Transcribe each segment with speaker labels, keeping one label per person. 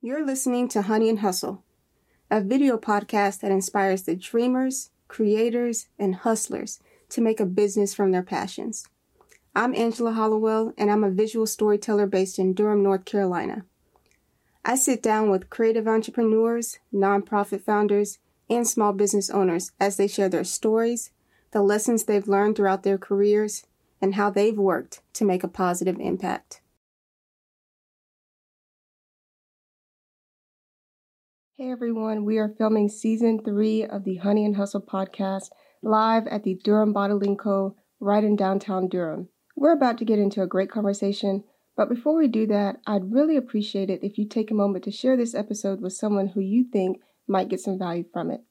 Speaker 1: You're listening to Honey and Hustle, a video podcast that inspires the dreamers, creators, and hustlers to make a business from their passions. I'm Angela Hollowell, and I'm a visual storyteller based in Durham, North Carolina. I sit down with creative entrepreneurs, nonprofit founders, and small business owners as they share their stories, the lessons they've learned throughout their careers, and how they've worked to make a positive impact. Hey everyone, we are filming season three of the Honey and Hustle podcast live at the Durham Bottling Co. right in downtown Durham. We're about to get into a great conversation, but before we do that, I'd really appreciate it if you take a moment to share this episode with someone who you think might get some value from it.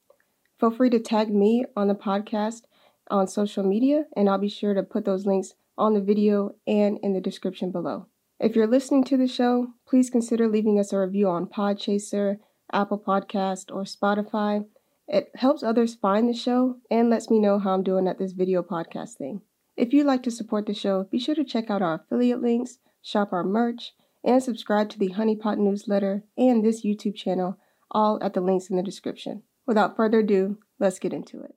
Speaker 1: Feel free to tag me on the podcast on social media, and I'll be sure to put those links on the video and in the description below. If you're listening to the show, please consider leaving us a review on Podchaser Apple Podcast, or Spotify. It helps others find the show and lets me know how I'm doing at this video podcast thing. If you'd like to support the show, be sure to check out our affiliate links, shop our merch, and subscribe to the Honeypot newsletter and this YouTube channel, all at the links in the description. Without further ado, let's get into it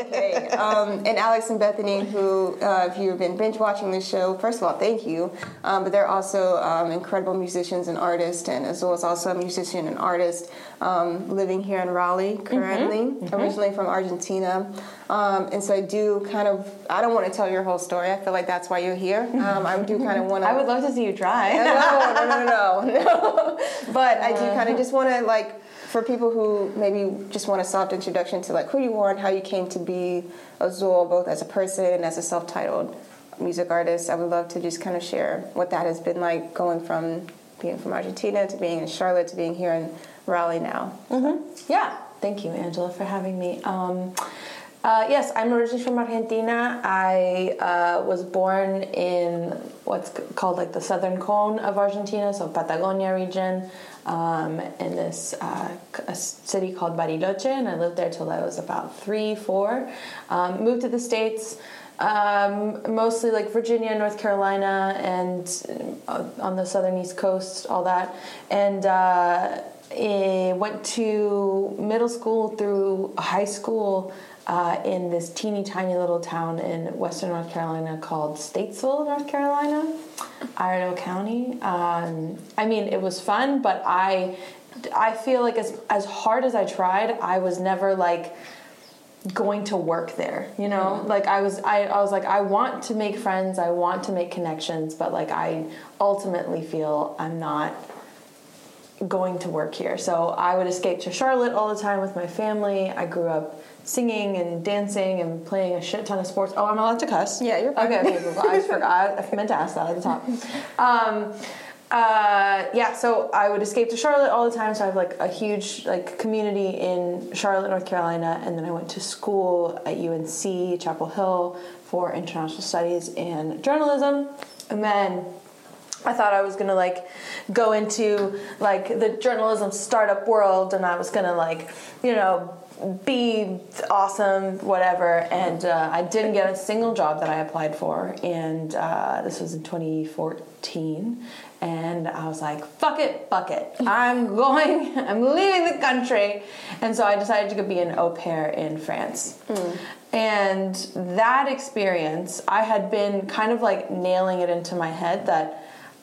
Speaker 1: okay. Um, and Alex and Bethany, who, uh, if you've been binge watching this show, first of all, thank you. Um, but they're also um, incredible musicians and artists, and as well as also a musician and artist um, living here in Raleigh currently, mm-hmm. Mm-hmm. originally from Argentina. Um, and so I do kind of, I don't want to tell your whole story. I feel like that's why you're here. Um, I do kind of want to.
Speaker 2: I would love to see you try.
Speaker 1: no, no, no, no, no. but I do kind of just want to like for people who maybe just want a soft introduction to like who you are and how you came to be Azul, both as a person and as a self-titled music artist, I would love to just kind of share what that has been like going from being from Argentina to being in Charlotte to being here in Raleigh now.
Speaker 2: Mm-hmm. Yeah, thank you, Angela, for having me. Um, uh, yes, I'm originally from Argentina. I uh, was born in what's called like the southern cone of Argentina, so Patagonia region um, in this uh, a city called Bariloche, and I lived there till I was about three, four. Um, moved to the States, um, mostly like Virginia, North Carolina, and uh, on the southern East Coast, all that. And uh, went to middle school through high school uh, in this teeny tiny little town in western North Carolina called Statesville, North Carolina, Iredell County. Um, I mean, it was fun, but I, I feel like as as hard as I tried, I was never like going to work there you know mm-hmm. like i was I, I was like i want to make friends i want to make connections but like i ultimately feel i'm not going to work here so i would escape to charlotte all the time with my family i grew up singing and dancing and playing a shit ton of sports. Oh, I'm allowed to cuss.
Speaker 1: Yeah, you're fine.
Speaker 2: Okay, okay, I forgot. I meant to ask that at the top. Um, uh, yeah, so I would escape to Charlotte all the time. So I have like a huge like community in Charlotte, North Carolina, and then I went to school at UNC Chapel Hill for international studies and journalism, and then I thought I was gonna like go into like the journalism startup world, and I was gonna like you know be awesome, whatever. And uh, I didn't get a single job that I applied for. And uh, this was in 2014. And I was like, fuck it, fuck it. I'm going, I'm leaving the country. And so I decided to go be an au pair in France. Mm. And that experience, I had been kind of like nailing it into my head that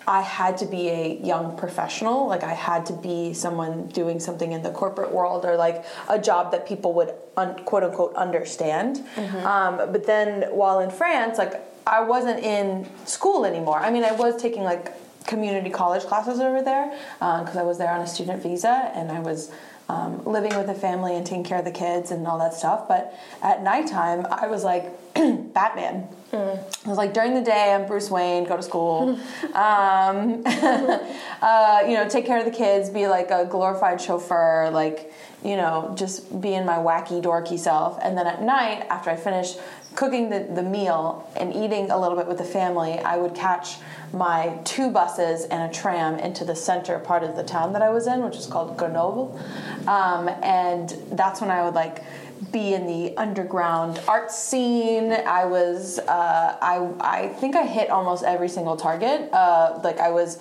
Speaker 2: I had to be a young professional. Like I had to be someone doing something in the corporate world or like a job that people would un- quote unquote understand. Mm-hmm. Um, but then while in France, like I wasn't in school anymore. I mean, I was taking like community college classes over there because um, I was there on a student visa and I was um, living with a family and taking care of the kids and all that stuff. But at nighttime, I was like Batman. Mm. I was like, during the day, I'm Bruce Wayne, go to school, um, uh, you know, take care of the kids, be like a glorified chauffeur, like, you know, just being my wacky, dorky self. And then at night, after I finished cooking the, the meal and eating a little bit with the family, I would catch my two buses and a tram into the center part of the town that I was in, which is called Grenoble. Um, and that's when I would like be in the underground art scene. I was, uh, I, I think I hit almost every single target. Uh, like I was,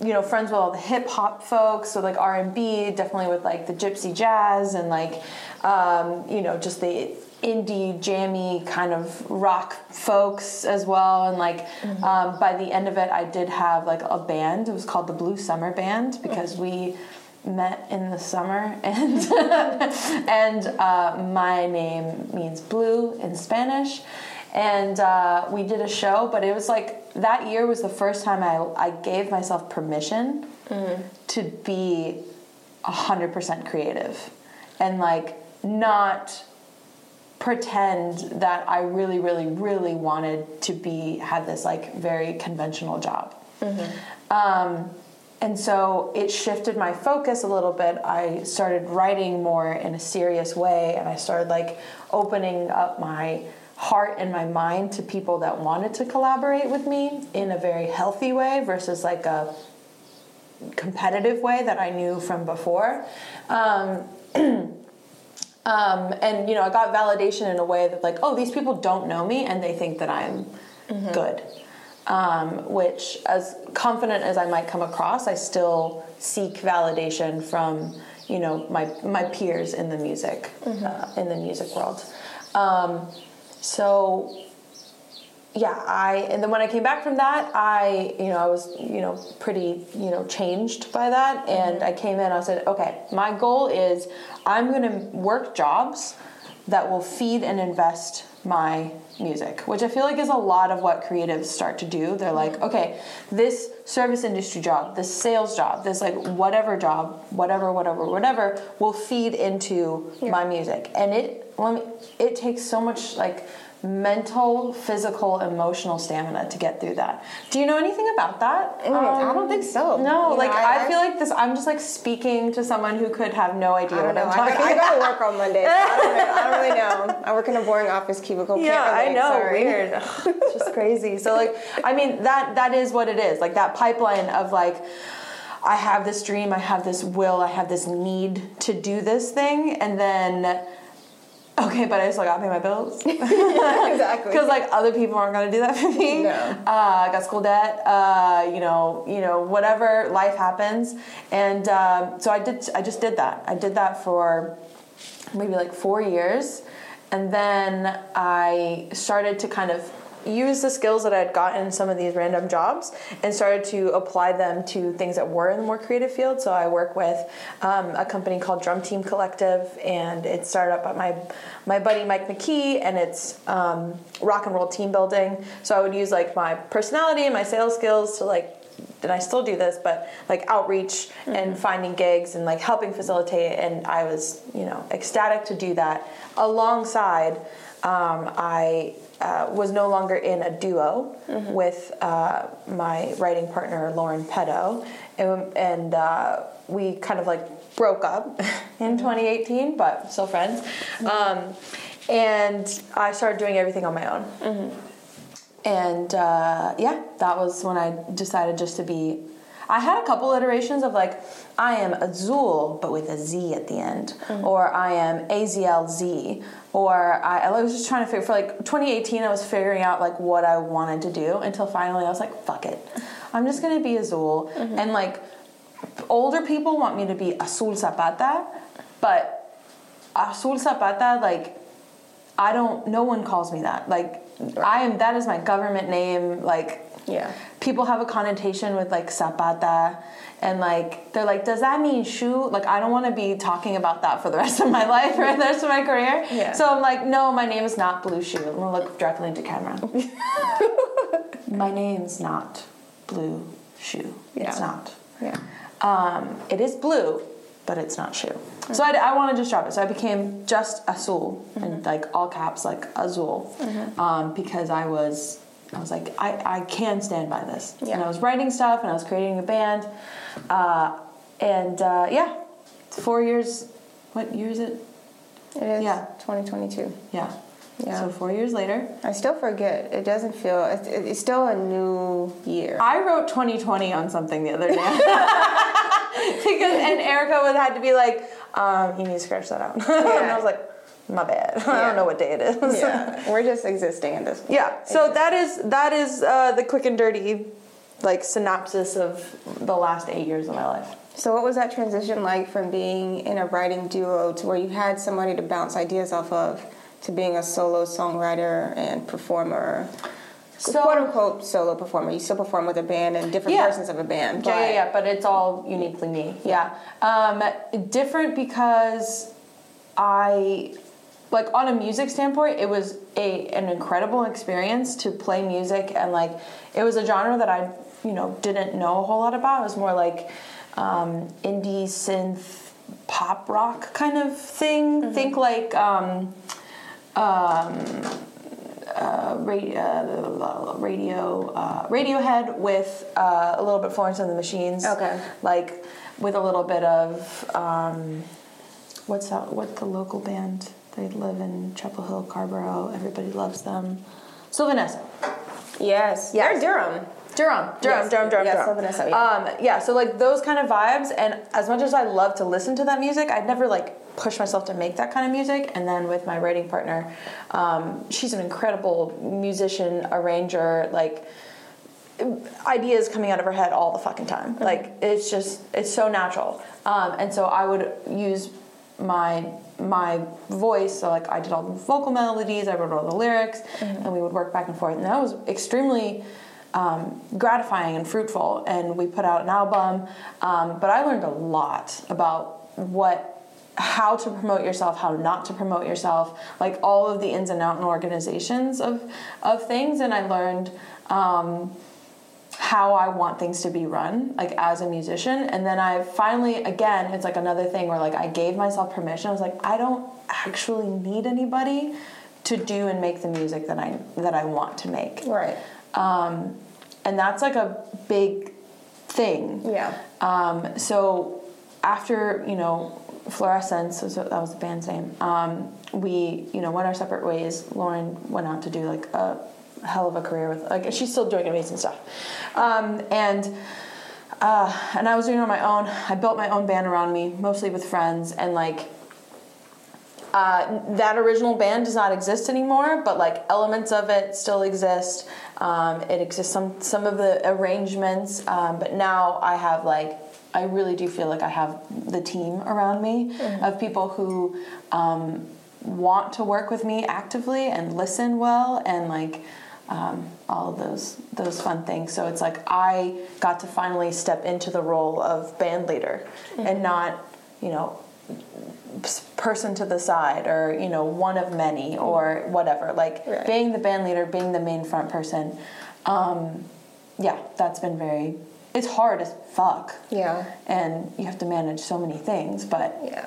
Speaker 2: you know, friends with all the hip hop folks, so like R and B, definitely with like the gypsy jazz and like, um, you know, just the indie jammy kind of rock folks as well and like mm-hmm. um, by the end of it i did have like a band it was called the blue summer band because we met in the summer and and uh, my name means blue in spanish and uh, we did a show but it was like that year was the first time i, I gave myself permission mm-hmm. to be 100% creative and like not pretend that I really, really, really wanted to be have this like very conventional job. Mm-hmm. Um, and so it shifted my focus a little bit. I started writing more in a serious way, and I started like opening up my heart and my mind to people that wanted to collaborate with me in a very healthy way versus like a competitive way that I knew from before. Um, Um, and you know, I got validation in a way that like, oh, these people don't know me and they think that I'm mm-hmm. good. Um, which, as confident as I might come across, I still seek validation from you know my my peers in the music mm-hmm. uh, in the music world. Um, so yeah, I and then when I came back from that, I you know I was you know pretty you know changed by that, and. I came in. I said, okay, my goal is I'm going to work jobs that will feed and invest my music, which I feel like is a lot of what creatives start to do. They're like, okay, this service industry job, this sales job, this like whatever job, whatever, whatever, whatever, will feed into yeah. my music, and it let me, it takes so much like mental, physical, emotional stamina to get through that. Do you know anything about that?
Speaker 3: Um, I don't think so.
Speaker 2: No, you like know, I, I, feel like this. I'm just like speaking to someone who could have no idea what
Speaker 3: know.
Speaker 2: I'm talking
Speaker 3: I, about. I go to work on Monday. So I, don't really, I, don't really, know. I work in a boring office cubicle.
Speaker 2: Yeah, I know. Sorry. Weird. it's just crazy. So like, I mean, that that is what it is. Like that pipeline of like. I have this dream, I have this will, I have this need to do this thing, and then Okay, but I still gotta pay my bills.
Speaker 3: yeah, exactly.
Speaker 2: Because like other people aren't gonna do that for me.
Speaker 3: No.
Speaker 2: Uh, I got school debt. Uh, you know, you know, whatever life happens, and um, so I did. I just did that. I did that for maybe like four years, and then I started to kind of used the skills that I'd gotten in some of these random jobs and started to apply them to things that were in the more creative field. So I work with um, a company called Drum Team Collective, and it started up by my my buddy Mike McKee, and it's um, rock and roll team building. So I would use like my personality and my sales skills to like and I still do this, but like outreach mm-hmm. and finding gigs and like helping facilitate. And I was, you know, ecstatic to do that. Alongside, um, I uh, was no longer in a duo mm-hmm. with uh, my writing partner Lauren Petto, and, and uh, we kind of like broke up in mm-hmm. 2018, but still friends. Mm-hmm. Um, and I started doing everything on my own. Mm-hmm. And uh, yeah, that was when I decided just to be. I had a couple iterations of like, I am Azul, but with a Z at the end, mm-hmm. or I am AZLZ, or I, I, was just trying to figure for like 2018 i was figuring out like what i wanted to do until finally i was like fuck it i'm just gonna be azul mm-hmm. and like older people want me to be azul zapata but azul zapata like i don't no one calls me that like i am that is my government name like
Speaker 3: yeah.
Speaker 2: People have a connotation with like zapata and like they're like does that mean shoe? Like i don't want to be talking about that for the rest of my life or the rest of my career.
Speaker 3: Yeah.
Speaker 2: so i'm like no my name is not blue shoe. I'm gonna look directly into camera. My name's not blue shoe.
Speaker 3: Yeah.
Speaker 2: it's not.
Speaker 3: Yeah.
Speaker 2: Um, it is blue but it's not shoe. So I, I want to just drop it. So I became just Azul and like all caps, like Azul, um, because I was I was like I, I can stand by this. And I was writing stuff and I was creating a band, uh, and uh, yeah, four years. What year is it?
Speaker 1: It is
Speaker 2: Yeah.
Speaker 1: 2022.
Speaker 2: Yeah.
Speaker 1: Yeah.
Speaker 2: So four years later,
Speaker 1: I still forget. It doesn't feel. It's, it's still a new year.
Speaker 2: I wrote 2020 on something the other day. because and Erica would had to be like, um, you need to scratch that out. and I was like, my bad. I don't know what day it is.
Speaker 1: yeah, we're just existing at this point.
Speaker 2: Yeah, So that is that is uh, the quick and dirty, like synopsis of the last eight years of my life.
Speaker 1: So, what was that transition like from being in a writing duo to where you had somebody to bounce ideas off of to being a solo songwriter and performer?
Speaker 2: So-
Speaker 1: quote unquote solo performer. You still perform with a band and different
Speaker 2: Yeah.
Speaker 1: versions of a band.
Speaker 2: Yeah, yeah,
Speaker 1: but-
Speaker 2: yeah, but it's all uniquely me. Yeah. Um, different because I, like, on a music standpoint, it was a an incredible experience to play music, and like, it was a genre that I, you know, didn't know a whole lot about. It was more like um, indie synth pop rock kind of thing. Think like. Um, uh, radio, uh, radio, uh, Radiohead with uh, a little bit Florence and the Machines.
Speaker 1: Okay.
Speaker 2: Like with a little bit of um, what's that? What the local band? They live in Chapel Hill, Carrboro. Everybody loves them. Sylvan Esso.
Speaker 1: Yes.
Speaker 2: Yes.
Speaker 1: They're Durham.
Speaker 2: Durham, Durham,
Speaker 1: Yes.
Speaker 2: Durham, Durham,
Speaker 1: Yes,
Speaker 2: Durham.
Speaker 1: Sylvan Esso, yeah.
Speaker 2: Um, yeah, so like those kind of vibes, and as much as I love to listen to that music, I'd never like push myself to make that kind of music. And then with my writing partner, um, she's an incredible musician, arranger, like ideas coming out of her head all the fucking time. Like it's just it's so natural. Um, and so I would use my my voice. So like I did all the vocal melodies, I wrote all the lyrics, and we would work back and forth. And that was extremely um, gratifying and fruitful. And we put out an album. Um, but I learned a lot about what how to promote yourself, how not to promote yourself, like all of the ins and outs and organizations of of things. And I learned. Um, how I want things to be run, like as a musician. And then I finally, again, it's like another thing where like I gave myself permission. I was like, I don't actually need anybody to do and make the music that I that I want to make.
Speaker 1: Right.
Speaker 2: Um, and that's like a big thing.
Speaker 1: Yeah.
Speaker 2: Um, so after you know fluorescence was that was the band's name um, we you know went our separate ways lauren went out to do like a hell of a career with like she's still doing amazing stuff. Um, and uh, and i was doing it on my own. I built my own band around me mostly with friends and like uh, that original band does not exist anymore, but like elements of it still exist. Um, it exists some some of the arrangements, um, but now I have like I really do feel like I have the team around me of people who um, want to work with me actively and listen well and like um, all of those those fun things. So it's like I got to finally step into the role of band leader and not you know person to the side or you know one of many or whatever like
Speaker 1: Right.
Speaker 2: being the band leader being the main front person um, yeah that's been very it's hard as fuck
Speaker 1: Yeah.
Speaker 2: and you have to manage so many things but
Speaker 1: Yeah.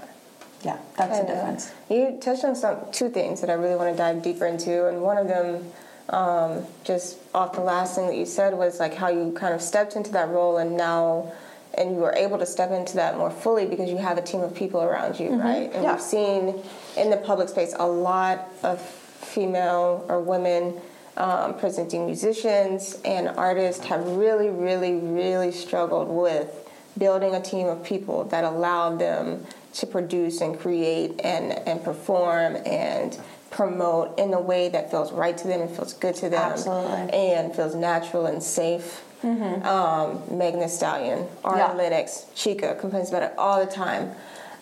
Speaker 2: yeah that's the difference
Speaker 1: You touched on some two things that I really want to dive deeper into, and one of them, um, just off the last thing that you said, was like how you kind of stepped into that role, and now, and you were able to step into that more fully because you have a team of people around you, right? And
Speaker 2: Yeah.
Speaker 1: we've seen in the public space a lot of female or women. Um, presenting musicians and artists have really, really, really struggled with building a team of people that allow them to produce and create and, and perform and promote in a way that feels right to them and feels good to them
Speaker 2: Absolutely.
Speaker 1: and feels natural and safe. Um, Megan Thee Stallion,
Speaker 2: Mm-hmm. Yeah.
Speaker 1: Chica complains about it all the time.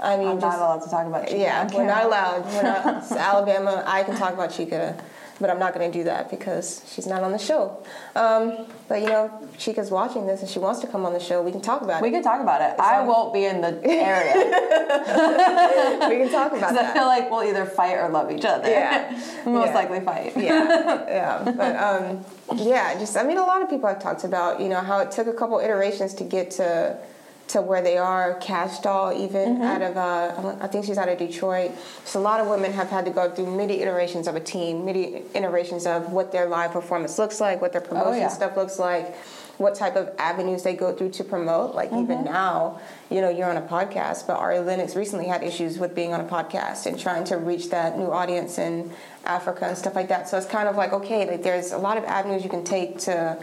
Speaker 1: I mean,
Speaker 2: i'm
Speaker 1: just,
Speaker 2: not allowed to talk about Chica
Speaker 1: yeah, we're not allowed. We're not. Alabama. I can talk about Chica, but I'm not going to do that because she's not on the show. Um, but you know, Chica's watching this and she wants to come on the show. We can talk about
Speaker 2: we
Speaker 1: it.
Speaker 2: We can talk about it i
Speaker 1: on-
Speaker 2: won't be in the area
Speaker 1: we can talk about
Speaker 2: because i
Speaker 1: that.
Speaker 2: feel like we'll either fight or love each other
Speaker 1: Yeah.
Speaker 2: most
Speaker 1: Yeah.
Speaker 2: likely fight
Speaker 1: yeah, yeah. But um, yeah, just I mean, a lot of people I've talked about, you know, how it took a couple iterations to get to to where they are. Cash Doll, even mm-hmm. out of uh, I think she's out of Detroit. So a lot of women have had to go through many iterations of a team, many iterations of what their live performance looks like, what their promotion oh, yeah. stuff looks like what type of avenues they go through to promote. Like mm-hmm. even now, you know, you're on a podcast, but Ari Lennox recently had issues with being on a podcast and trying to reach that new audience in Africa and stuff like that. So it's kind of like, okay, like there's a lot of avenues you can take to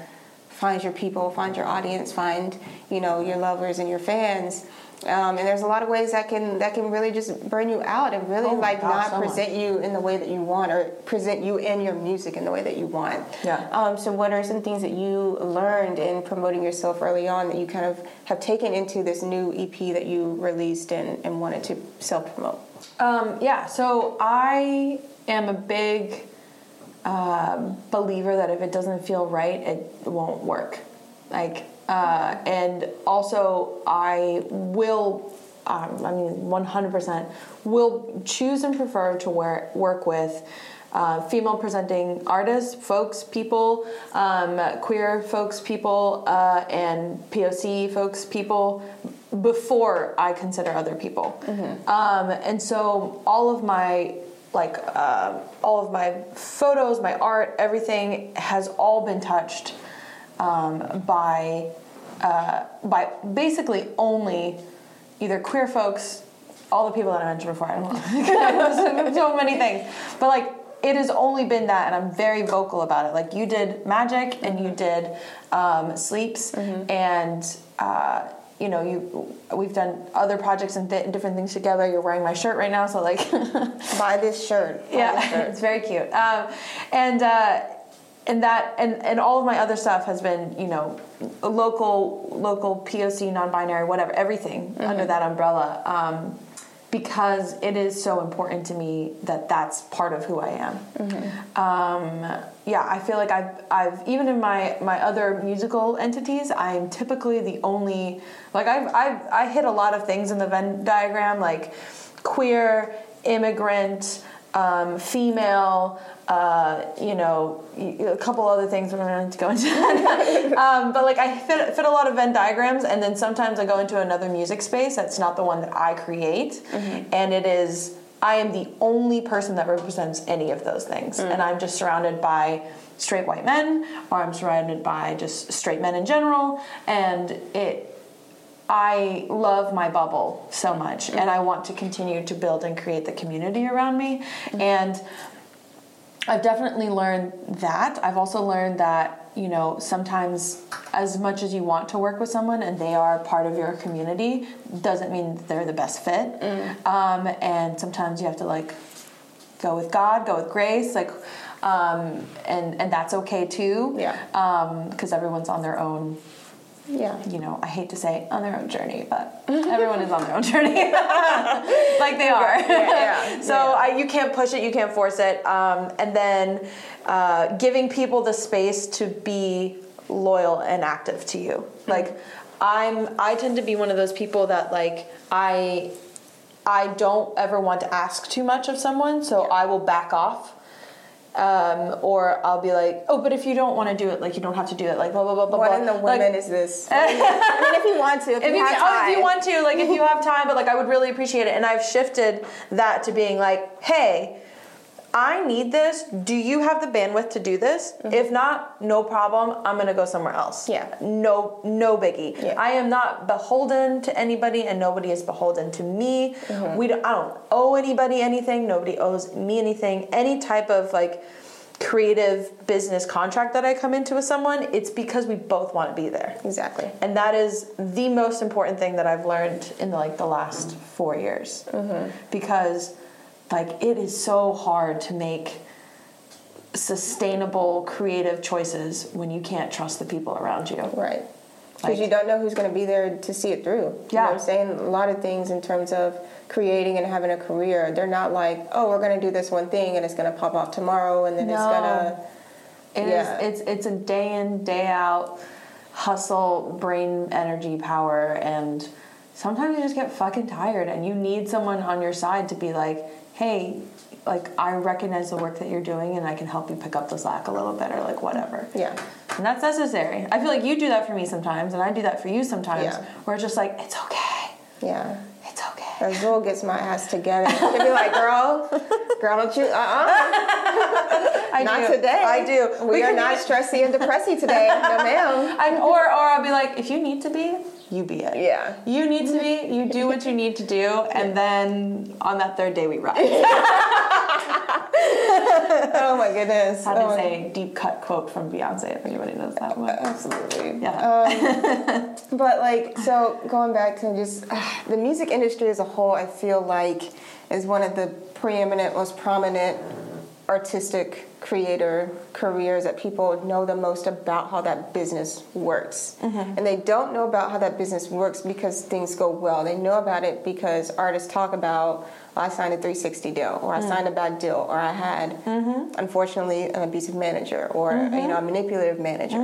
Speaker 1: find your people, find your audience, find, you know, your lovers and your fans. Um, and there's a lot of ways that can that can really just burn you out and really oh like not so present much. you in the way that you want or present you and your music in the way that you want.
Speaker 2: Yeah.
Speaker 1: Um, so what are some things that you learned in promoting yourself early on that you kind of have taken into this new EP that you released and, and wanted to self promote?
Speaker 2: Um, yeah. So I am a big um, believer that if it doesn't feel right, it won't work. Like uh, and also, I will, um, I mean, 100% will choose and prefer to wear, work with uh, female presenting artists, folks, people, um, queer folks, people, uh, and POC folks, people before I consider other people. Mm-hmm. Um, and so all of my like uh, all of my photos, my art, everything has all been touched um, by uh, by basically only either queer folks, all the people that I mentioned before. I don't know, so many things, but like it has only been that, and I'm very vocal about it. Like you did magic, and you did um, sleeps, mm-hmm. and. Uh, you know, you we've done other projects and th- different things together. You're wearing my shirt right now, so like,
Speaker 1: buy this shirt.
Speaker 2: Buy yeah, this shirt. it's very cute. Um, and uh, and that and and all of my other stuff has been you know local local poc non-binary whatever everything mm-hmm. under that umbrella um, because it is so important to me that that's part of who i am mm-hmm. um, yeah i feel like i've i've even in my my other musical entities i'm typically the only like i've i've i hit a lot of things in the venn diagram like queer immigrant um, female uh, you know, a couple other things I'm going to go into. um, but like I fit, fit a lot of Venn diagrams, and then sometimes I go into another music space that's not the one that I create, mm-hmm. and it is I am the only person that represents any of those things, mm. and I'm just surrounded by straight white men, or I'm surrounded by just straight men in general, and it. I love my bubble so much, mm. and I want to continue to build and create the community around me. Mm. And I've definitely learned that. I've also learned that, you know, sometimes as much as you want to work with someone and they are part of your community, doesn't mean they're the best fit. Mm. Um, and sometimes you have to like go with God, go with grace, like, um, and and that's okay too.
Speaker 1: Yeah.
Speaker 2: Because um, everyone's on their own
Speaker 1: yeah.
Speaker 2: you know, I hate to say on their own journey, but everyone is on their own journey, like they are. Yeah, yeah, so yeah. I, you can't push it, you can't force it, um, and then uh, giving people the space to be loyal and active to you. Mm-hmm. Like I'm, I tend to be one of those people that like I, I don't ever want to ask too much of someone, so I will back off um, or I'll be like, oh, but if you don't want to do it, like you don't have to do it, like blah blah blah blah.
Speaker 1: What
Speaker 2: blah.
Speaker 1: in the women like, is this? I mean, if you want to, if, if you, you, have
Speaker 2: time. Oh, if you want to, like if you have time, but like I would really appreciate it. And I've shifted that to being like, hey, I need this. Do you have the bandwidth to do this? Mm-hmm. If not, no problem. I'm gonna go somewhere else.
Speaker 1: Yeah.
Speaker 2: No, no biggie. Yeah. I am not beholden to anybody, and nobody is beholden to me. Mm-hmm. We don't, I don't owe anybody anything. Nobody owes me anything. Any type of like creative business contract that I come into with someone, it's because we both want to be there.
Speaker 1: Exactly.
Speaker 2: And that is the most important thing that I've learned in the, like the last four years. Mm-hmm. Because like it is so hard to make sustainable creative choices when you can't trust the people around you.
Speaker 1: Right. Because like, you don't know who's going to be there to see it through.
Speaker 2: Yeah
Speaker 1: you know i'm saying? A lot of things in terms of creating and having a career they're not like oh we're going to do this one thing and it's going to pop off tomorrow and then no. it's going to
Speaker 2: it yeah. Is, it's it's a day in day out hustle brain energy power and sometimes you just get fucking tired and you need someone on your side to be like hey, like I recognize the work that you're doing and I can help you pick up the slack a little bit or like whatever.
Speaker 1: Yeah.
Speaker 2: and that's necessary. I feel like you do that for me sometimes, and I do that for you sometimes.
Speaker 1: Yeah.
Speaker 2: Where it's just like it's okay,
Speaker 1: Yeah.
Speaker 2: it's okay.
Speaker 1: Azul gets my ass together. She'll be like, girl, girl, don't you, uh-uh.
Speaker 2: I
Speaker 1: Not
Speaker 2: do.
Speaker 1: today.
Speaker 2: I do.
Speaker 1: We, are not stressy and depressy today. No, ma'am.
Speaker 2: I, or or I'll be like, if you need to be, you be it.
Speaker 1: Yeah.
Speaker 2: You need to be. You do what you need to do, and then on that third day we ride.
Speaker 1: Oh my goodness.
Speaker 2: That
Speaker 1: Oh
Speaker 2: is a deep cut quote from Beyonce. If anybody knows that one.
Speaker 1: Absolutely.
Speaker 2: Yeah.
Speaker 1: But like, so going back to just uh, the music industry as a whole, I feel like is one of the preeminent, most prominent artistic creator careers that people know the most about how that business works. Mm-hmm. And they don't know about how that business works because things go well. They know about it because artists talk about, well, I signed a 360 deal, or I mm. signed a bad deal, or I had, mm-hmm. unfortunately, an abusive manager, or mm-hmm. you know, a manipulative manager,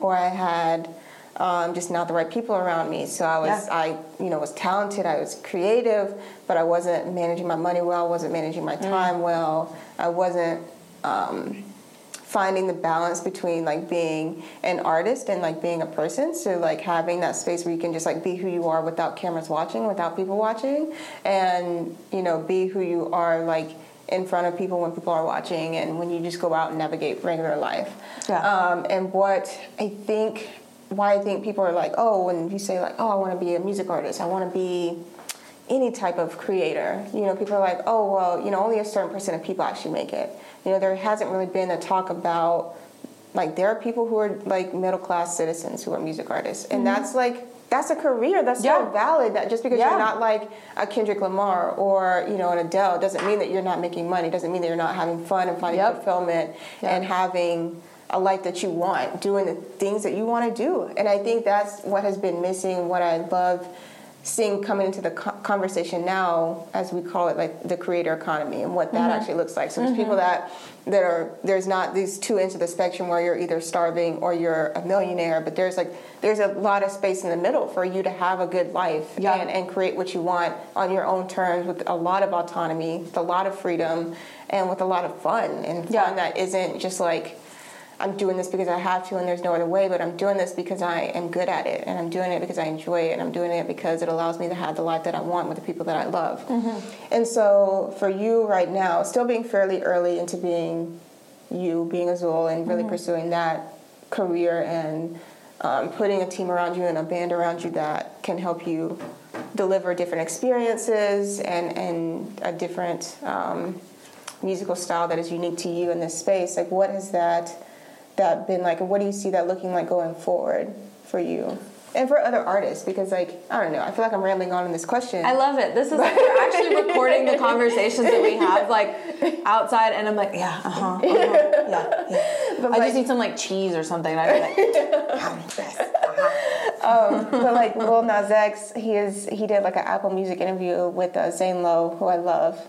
Speaker 1: or I had um, just not the right people around me. So I was,
Speaker 2: Yeah.
Speaker 1: I, you know, was talented. I was creative, but I wasn't managing my money well. wasn't managing my mm. time well. I wasn't um, finding the balance between like being an artist and like being a person. So like having that space where you can just like be who you are without cameras watching, without people watching, and you know, be who you are like in front of people when people are watching, and when you just go out and navigate regular life.
Speaker 2: Yeah.
Speaker 1: Um, and what I think, why I think people are like, oh, when you say like, oh, I want to be a music artist, I want to be any type of creator. You know, people are like, oh, well, you know, only a certain percent of people actually make it. You know, there hasn't really been a talk about like there are people who are like middle class citizens who are music artists, and mm-hmm. that's like that's a career that's
Speaker 2: Yeah.
Speaker 1: so valid that just because
Speaker 2: Yeah.
Speaker 1: you're not like a Kendrick Lamar or you know an Adele doesn't mean that you're not making money doesn't mean that you're not having fun and finding
Speaker 2: Yep.
Speaker 1: fulfillment
Speaker 2: Yeah.
Speaker 1: and having a life that you want doing the things that you want to do and I think that's what has been missing what I love seeing coming into the conversation now as we call it like the creator economy and what that mm-hmm. actually looks like. So there's people mm-hmm. that that are there's not these two ends of the spectrum where you're either starving or you're a millionaire but there's like there's a lot of space in the middle for you to have a good life
Speaker 2: Yeah.
Speaker 1: and, and create what you want on your own terms with a lot of autonomy with a lot of freedom and with a lot of fun and fun that isn't just like I'm doing this because I have to and there's no other way, but I'm doing this because I am good at it and I'm doing it because I enjoy it and I'm doing it because it allows me to have the life that I want with the people that I love. And so for you right now, still being fairly early into being you, being Azul, and really pursuing that career and um, putting a team around you and a band around you that can help you deliver different experiences and, and a different um, musical style that is unique to you in this space. Like, what has that that been like, what do you see that looking like going forward for you and for other artists? Because, like, I don't know, I feel like I'm rambling on in this question.
Speaker 2: I love it. This is like we're actually recording the conversations that we have like outside, and I'm like, yeah, uh huh, uh-huh, yeah, yeah.
Speaker 1: But,
Speaker 2: I
Speaker 1: like-
Speaker 2: just need some like cheese or something. And I'd be like, yes, uh-huh.
Speaker 1: but like Lil Nas X, he is he did like an Apple Music interview with uh, Zane Lowe, who I love.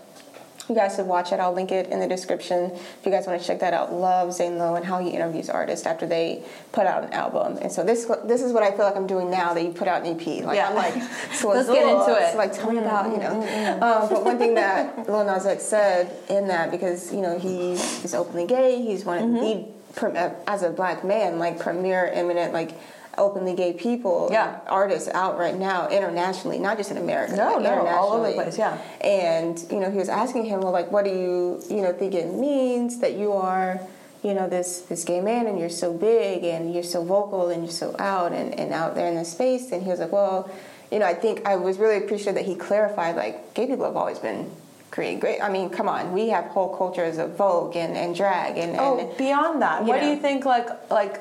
Speaker 1: You guys should watch it. I'll link it in the description if you guys want to check that out. Love Zane Lowe and how he interviews artists after they put out an album. And so this this is what I feel like I'm doing now that you put out an EP. Like
Speaker 2: Yeah.
Speaker 1: I'm like, so
Speaker 2: Let's get into it.
Speaker 1: So like tell me about you know. Um, but one thing that Lil Nas X said in that because you know he is openly gay. He's one of the prim- uh, as a black man like premier eminent like openly gay people
Speaker 2: Yeah.
Speaker 1: artists out right now internationally, not just in America.
Speaker 2: No, no, all over the place, yeah.
Speaker 1: And you know, he was asking him, well, like, what do you, you know, think it means that you are, you know, this this gay man and you're so big and you're so vocal and you're so out and, and out there in the space? And he was like, well, you know, I think I was really appreciative that he clarified, like, gay people have always been creating great. I mean, come on, we have whole cultures of Vogue and, and drag and,
Speaker 2: Oh,
Speaker 1: and
Speaker 2: beyond that, what do you think? Like, like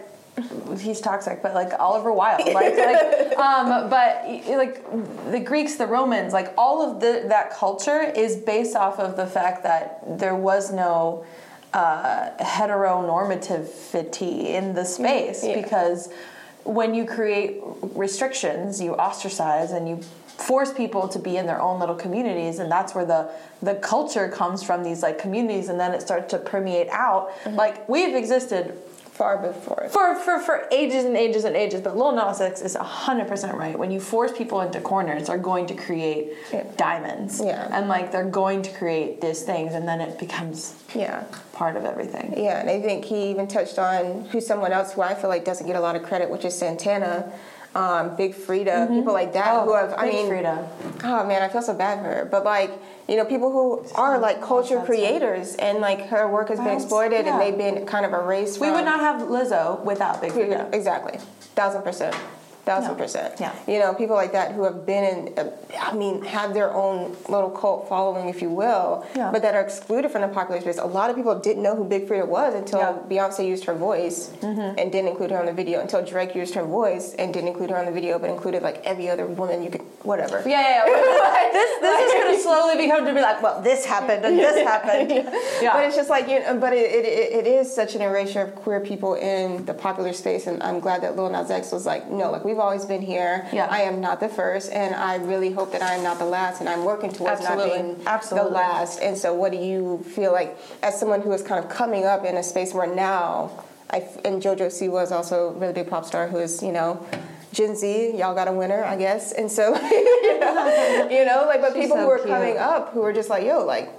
Speaker 2: he's toxic, but like Oliver Wilde, like, like um, but like the Greeks, the Romans, like all of the that culture is based off of the fact that there was no uh, heteronormativity in the space
Speaker 1: Yeah.
Speaker 2: because when you create restrictions, you ostracize and you force people to be in their own little communities and that's where the the culture comes from these like communities and then it starts to permeate out like we've existed
Speaker 1: far before it.
Speaker 2: for for for ages and ages and ages. But Lil Nas X is hundred percent right. When you force people into corners, they're going to create
Speaker 1: Yeah.
Speaker 2: diamonds.
Speaker 1: Yeah.
Speaker 2: and like they're going to create these things, and then it becomes
Speaker 1: Yeah.
Speaker 2: part of everything.
Speaker 1: Yeah, and I think he even touched on who someone else who I feel like doesn't get a lot of credit, which is Santana, um, Big Freedia, people like that
Speaker 2: Oh,
Speaker 1: who have. I
Speaker 2: Big
Speaker 1: mean,
Speaker 2: Freedia.
Speaker 1: oh man, I feel so bad for her. But like, you know, people who are like culture creators, and like her work has been exploited,
Speaker 2: yeah.
Speaker 1: and they've been kind of erased.
Speaker 2: We would not have Lizzo without Big Freedia.
Speaker 1: Exactly, thousand percent. Thousand
Speaker 2: Yeah.
Speaker 1: percent.
Speaker 2: Yeah.
Speaker 1: You know, people like that who have been in, uh, I mean, have their own little cult following, if you will,
Speaker 2: Yeah.
Speaker 1: but that are excluded from the popular space. A lot of people didn't know who Big Freedia was until
Speaker 2: Yeah.
Speaker 1: Beyonce used her voice
Speaker 2: Mm-hmm.
Speaker 1: and didn't include her on the video, until Drake used her voice and didn't include her on the video, but included like every other woman you could, whatever.
Speaker 2: Yeah, yeah. yeah. this this is going to slowly become to be like, well, this happened and this happened. Yeah.
Speaker 1: But it's just like you know, but it, it, it, it is such an erasure of queer people in the popular space, and I'm glad that Lil Nas X was like, no, like we've always been here.
Speaker 2: Yeah.
Speaker 1: I am not the first, and I really hope that I am not the last, and I'm working towards
Speaker 2: Absolutely.
Speaker 1: not being
Speaker 2: Absolutely.
Speaker 1: the last. And so, what do you feel like as someone who is kind of coming up in a space where now, I and JoJo Siwa is also a really big pop star who is you know. Gen Z, y'all got a winner, I guess, and so you know, you know, like, but
Speaker 2: She's
Speaker 1: people
Speaker 2: so
Speaker 1: who are
Speaker 2: cute.
Speaker 1: coming up who are just like, yo, like,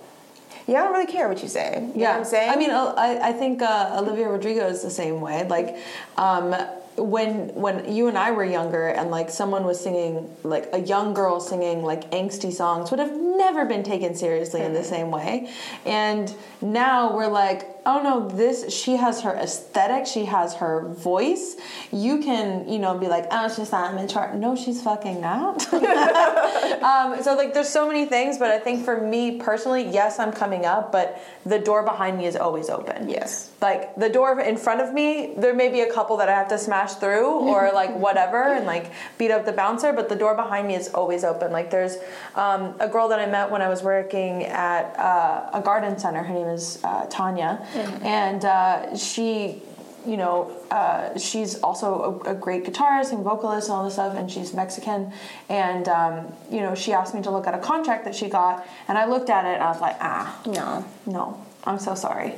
Speaker 1: yeah, I don't really care what you say. You know
Speaker 2: yeah,
Speaker 1: what I'm saying?
Speaker 2: I mean, uh, I, I think uh, Olivia Rodrigo is the same way. Like, um, when when you and I were younger, and like someone was singing, like a young girl singing like angsty songs, would have never been taken seriously in the mm-hmm. same way. And now we're like, oh no, this she has her aesthetic, she has her voice. You can, you know, be like, oh, she's not in chart. No, she's fucking not. um, so like, there's so many things, but I think for me personally, yes, I'm coming up, but the door behind me is always open.
Speaker 1: Yes.
Speaker 2: Like the door in front of me, there may be a couple that I have to smash through or like whatever and like beat up the bouncer, but the door behind me is always open. Like there's um, a girl that I met when I was working at uh, a garden center. Her name is uh, Tanya, and uh, she you know, uh, she's also a, a great guitarist and vocalist and all this stuff, and she's Mexican. And, um, you know, she asked me to look at a contract that she got, and I looked at it and I was like, ah,
Speaker 1: no.
Speaker 2: no, I'm so sorry.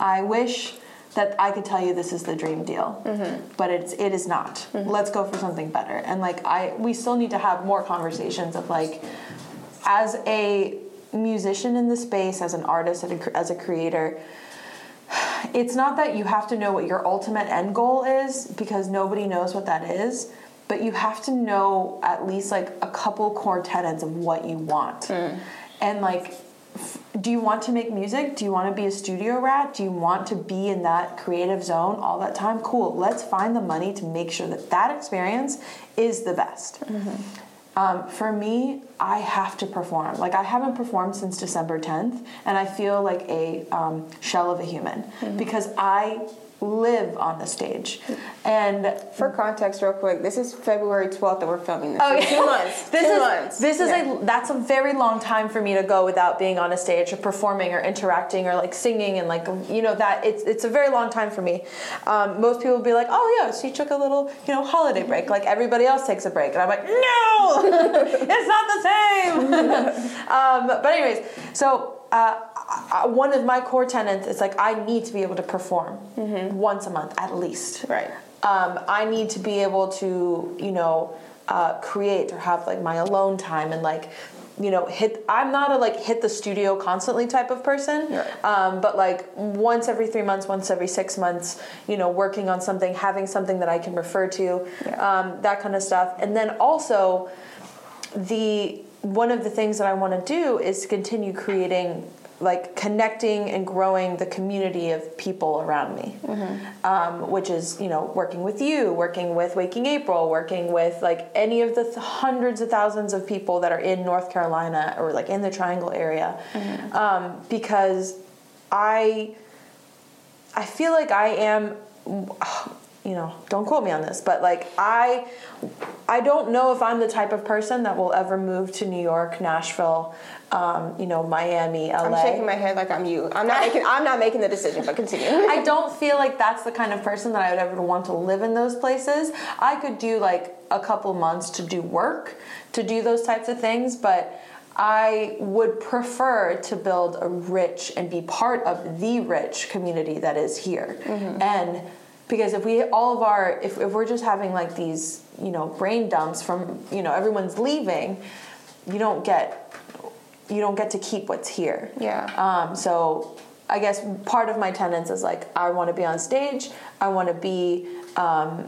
Speaker 2: I wish that I could tell you this is the dream deal, but it's it is not. Let's go for something better. And like I, we still need to have more conversations of like, as a musician in the space, as an artist, as a creator. It's not that you have to know what your ultimate end goal is because nobody knows what that is, but you have to know at least like a couple core tenets of what you want. Hmm. And like f- do you want to make music? Do you want to be a studio rat? Do you want to be in that creative zone all that time? Cool. Let's find the money to make sure that that experience is the best. Mm-hmm. Um, for me, I have to perform. Like I haven't performed since December 10th, and I feel like a um, shell of a human because I live on the stage. And
Speaker 1: For context, real quick, this is February 12th that we're filming this.
Speaker 2: Oh,
Speaker 1: In. Two months.
Speaker 2: This
Speaker 1: two
Speaker 2: is
Speaker 1: months.
Speaker 2: this is
Speaker 1: Yeah.
Speaker 2: a that's a very long time for me to go without being on a stage or performing or interacting or like singing and like you know that it's it's a very long time for me. Um, most people will be like, oh yeah, she took a little you know holiday break like everybody else takes a break, and I'm like, no, it's not the same. um, but anyways, so. Uh, I- one of my core tenets is like I need to be able to perform once a month at least
Speaker 1: Right.
Speaker 2: um, I need to be able to, you know, uh, create or have like my alone time and like, you know, hit. I'm not a like hit the studio constantly type of person,
Speaker 1: Right.
Speaker 2: um, but like once every three months, once every six months, you know, working on something, having something that I can refer to,
Speaker 1: Yeah.
Speaker 2: um, that kind of stuff, and then also the one of the things that I want to do is to continue creating like connecting and growing the community of people around me. Um, which is you know working with you working with waking april working with like any of the th- hundreds of thousands of people that are in north carolina or like in the triangle area. Um, because i i feel like i am you know don't quote me on this but like i i don't know if i'm the type of person that will ever move to new york nashville um, you know miami la
Speaker 1: I'm shaking my head like I'm you. I'm not making. I'm not making the decision, but continue.
Speaker 2: I don't feel like that's the kind of person that I would ever want to live in those places. I could do like a couple months to do work, to do those types of things, but I would prefer to build a rich and be part of the rich community that is here. And because if we all of our if, if we're just having like these you know brain dumps from you know everyone's leaving you don't get you don't get to keep what's here
Speaker 1: Yeah.
Speaker 2: um, so i guess part of my tenets is like i want to be on stage i want to be um,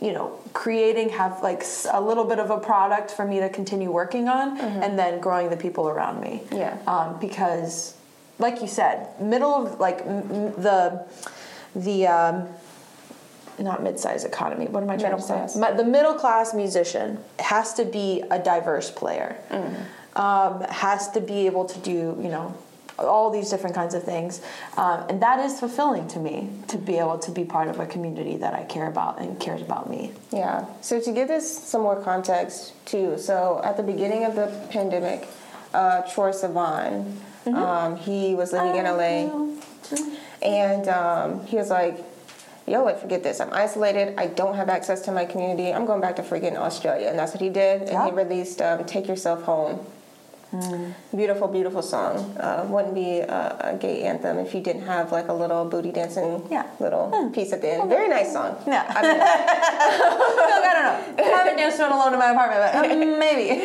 Speaker 2: you know creating have like a little bit of a product for me to continue working on and then growing the people around me
Speaker 1: Yeah.
Speaker 2: um, because like you said middle of like m- m- the the um, not mid-sized economy. What am i trying
Speaker 1: Middle
Speaker 2: to say?
Speaker 1: class.
Speaker 2: Mi- the middle class musician has to be a diverse player. Um, has to be able to do you know all these different kinds of things. Um, and that is fulfilling to me to be able to be part of a community that i care about and cares about me.
Speaker 1: Yeah. So to give this some more context too, so at the beginning of the pandemic, uh, Troye Sivan, um, he was living in LA, and um, he was like, "Yo, like forget this. I'm isolated. I don't have access to my community. I'm going back to freaking Australia." And that's what he did. And he released um, "Take Yourself Home." Beautiful, beautiful song. Uh, wouldn't be a, a gay anthem if you didn't have like a little booty dancing
Speaker 2: Yeah.
Speaker 1: little piece at the end. Very nice song.
Speaker 2: Yeah.
Speaker 1: I mean,
Speaker 2: I don't know. I haven't danced alone in my apartment, but um, maybe.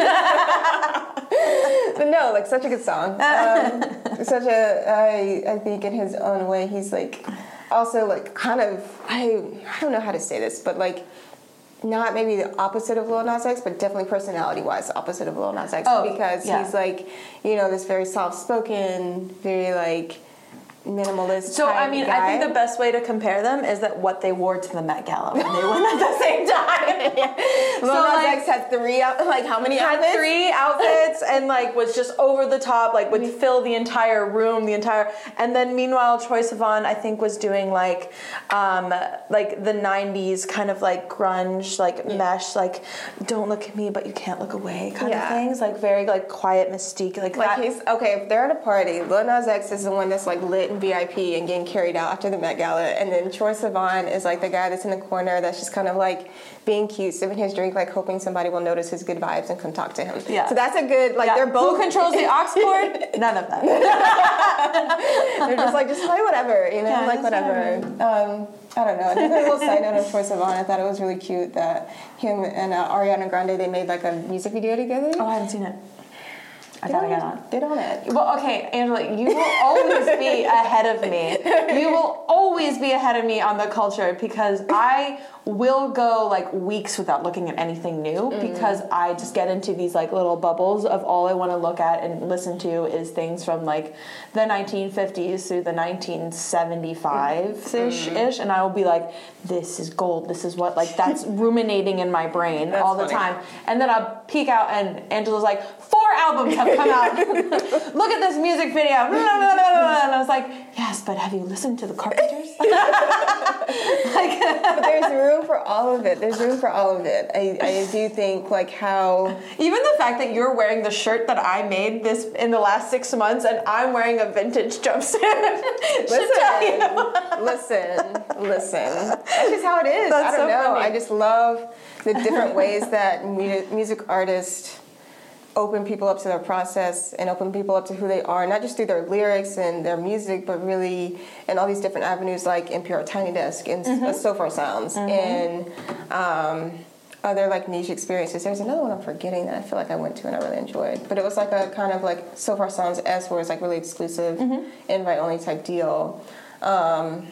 Speaker 1: but no, like such a good song. Um, such a, I, I think in his own way, he's like also like kind of, I, I don't know how to say this, but like not maybe the opposite of Lil Nas X, but definitely personality wise, opposite of Lil Nas X
Speaker 2: Oh,
Speaker 1: because
Speaker 2: yeah.
Speaker 1: he's like, you know, this very soft spoken, very like minimalist.
Speaker 2: So I mean,
Speaker 1: guy.
Speaker 2: I think the best way to compare them is that what they wore to the Met Gala when they went at the same time.
Speaker 1: Lil
Speaker 2: so, like,
Speaker 1: X had three, out- like how many
Speaker 2: had
Speaker 1: outfits?
Speaker 2: three outfits and like was just over the top, like would fill the entire room, the entire. And then meanwhile, Troye Sivan I think was doing like, um, like the '90s kind of like grunge, like mesh, like don't look at me but you can't look away kind
Speaker 1: Yeah.
Speaker 2: of things, like very like quiet mystique, like,
Speaker 1: Like
Speaker 2: that.
Speaker 1: he's okay. If they're at a party, Lil Nas X is the one that's like lit in VIP and getting carried out after the Met Gala, and then Troye Sivan is like the guy that's in the corner that's just kind of like being cute, sipping his drink, like hoping somebody will notice his good vibes and come talk to him.
Speaker 2: Yeah.
Speaker 1: So that's a good like
Speaker 2: Yeah.
Speaker 1: they're both
Speaker 2: Who controls the aux cord? None of that.
Speaker 1: they're just like just play whatever, you know,
Speaker 2: Yeah,
Speaker 1: like
Speaker 2: just
Speaker 1: whatever. Um, I don't know. Another little side note of Troye Sivan, I thought it was really cute that him and uh, Ariana Grande they made like a music video together.
Speaker 2: Oh, I haven't seen it. I gotta get on.
Speaker 1: Get on it.
Speaker 2: Well, okay, Angela, you will always be ahead of me. You will always be ahead of me on the culture because I will go like weeks without looking at anything new mm. because I just get into these like little bubbles of all I want to look at and listen to is things from like the 1950s through the 1975 ish mm. ish, and I will be like, this is gold. This is what like that's ruminating in my brain all the
Speaker 1: funny.
Speaker 2: time, and then I'll peek out and Angela's like, four albums have come out. Look at this music video. And I was like, yes, but have you listened to the Carpenters?
Speaker 1: But there's room for all of it. There's room for all of it. I, I do think like how
Speaker 2: Even the fact that you're wearing the shirt that I made this in the last six months and I'm wearing a vintage jumpsuit should tell you.
Speaker 1: listen, listen, listen. That's just how it is.
Speaker 2: That's
Speaker 1: I don't
Speaker 2: so
Speaker 1: know.
Speaker 2: funny.
Speaker 1: I just love the different ways that mu- music artists open people up to their process and open people up to who they are, not just through their lyrics and their music, but really in all these different avenues like NPR Tiny Desk and uh, Sofar Sounds and um, other like niche experiences. There's another one I'm forgetting that I feel like I went to and I really enjoyed, but it was like a kind of like Sofar Sounds S, where it's like really exclusive, invite only type deal. Um,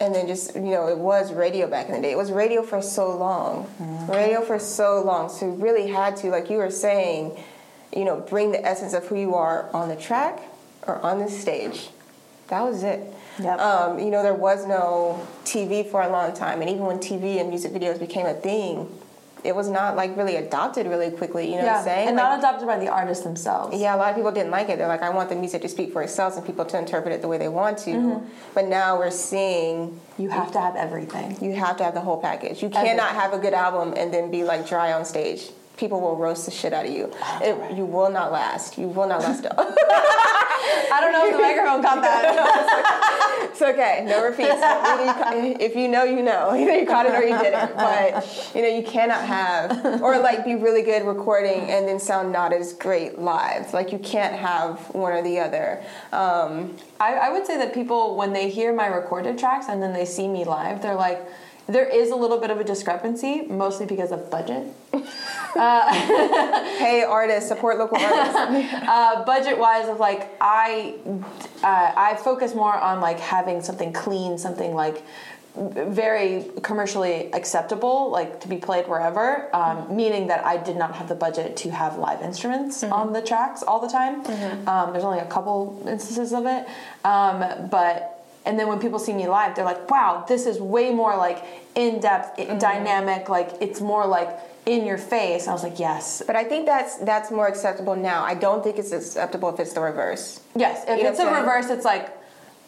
Speaker 1: and then just you know it was radio back in the day. It was radio for so long. Radio for so long. So you really had to like you were saying you know bring the essence of who you are on the track or on the stage that was it
Speaker 2: Yep.
Speaker 1: um, you know there was no tv for a long time and even when tv and music videos became a thing it was not like really adopted really quickly you know what i'm saying
Speaker 2: and
Speaker 1: Like,
Speaker 2: not adopted by the artists themselves.
Speaker 1: yeah, a lot of people didn't like it. They're like, I want the music to speak for itself and people to interpret it the way they want to.
Speaker 2: Mm-hmm.
Speaker 1: But now we're seeing
Speaker 2: You have to have everything.
Speaker 1: you have to have the whole package. You cannot have a good album and then be like dry on stage. People will roast the shit out of you. It, you will not last. You will not last.
Speaker 2: I don't know if the microphone got that.
Speaker 1: it's okay. No repeats. if you know, you know. Either you caught it or you didn't. But you know, you cannot have or like be really good recording and then sound not as great live. Like you can't have one or the other. Um,
Speaker 2: I, I would say that people when they hear my recorded tracks and then they see me live, they're like there is a little bit of a discrepancy, mostly because of budget.
Speaker 1: Uh, hey, artists, support local artists.
Speaker 2: uh, budget wise, of like I, uh, I focus more on like having something clean, something like very commercially acceptable, like to be played wherever. Um, mm-hmm. Meaning that I did not have the budget to have live instruments mm-hmm. on the tracks all the time. Mm-hmm. Um, there's only a couple instances of it, um, but and then when people see me live they're like wow this is way more like in-depth mm-hmm. dynamic like it's more like in your face. I was like yes.
Speaker 1: But i think that's that's more acceptable now. I don't think it's acceptable if it's the reverse.
Speaker 2: Yes if you it's a reverse it's like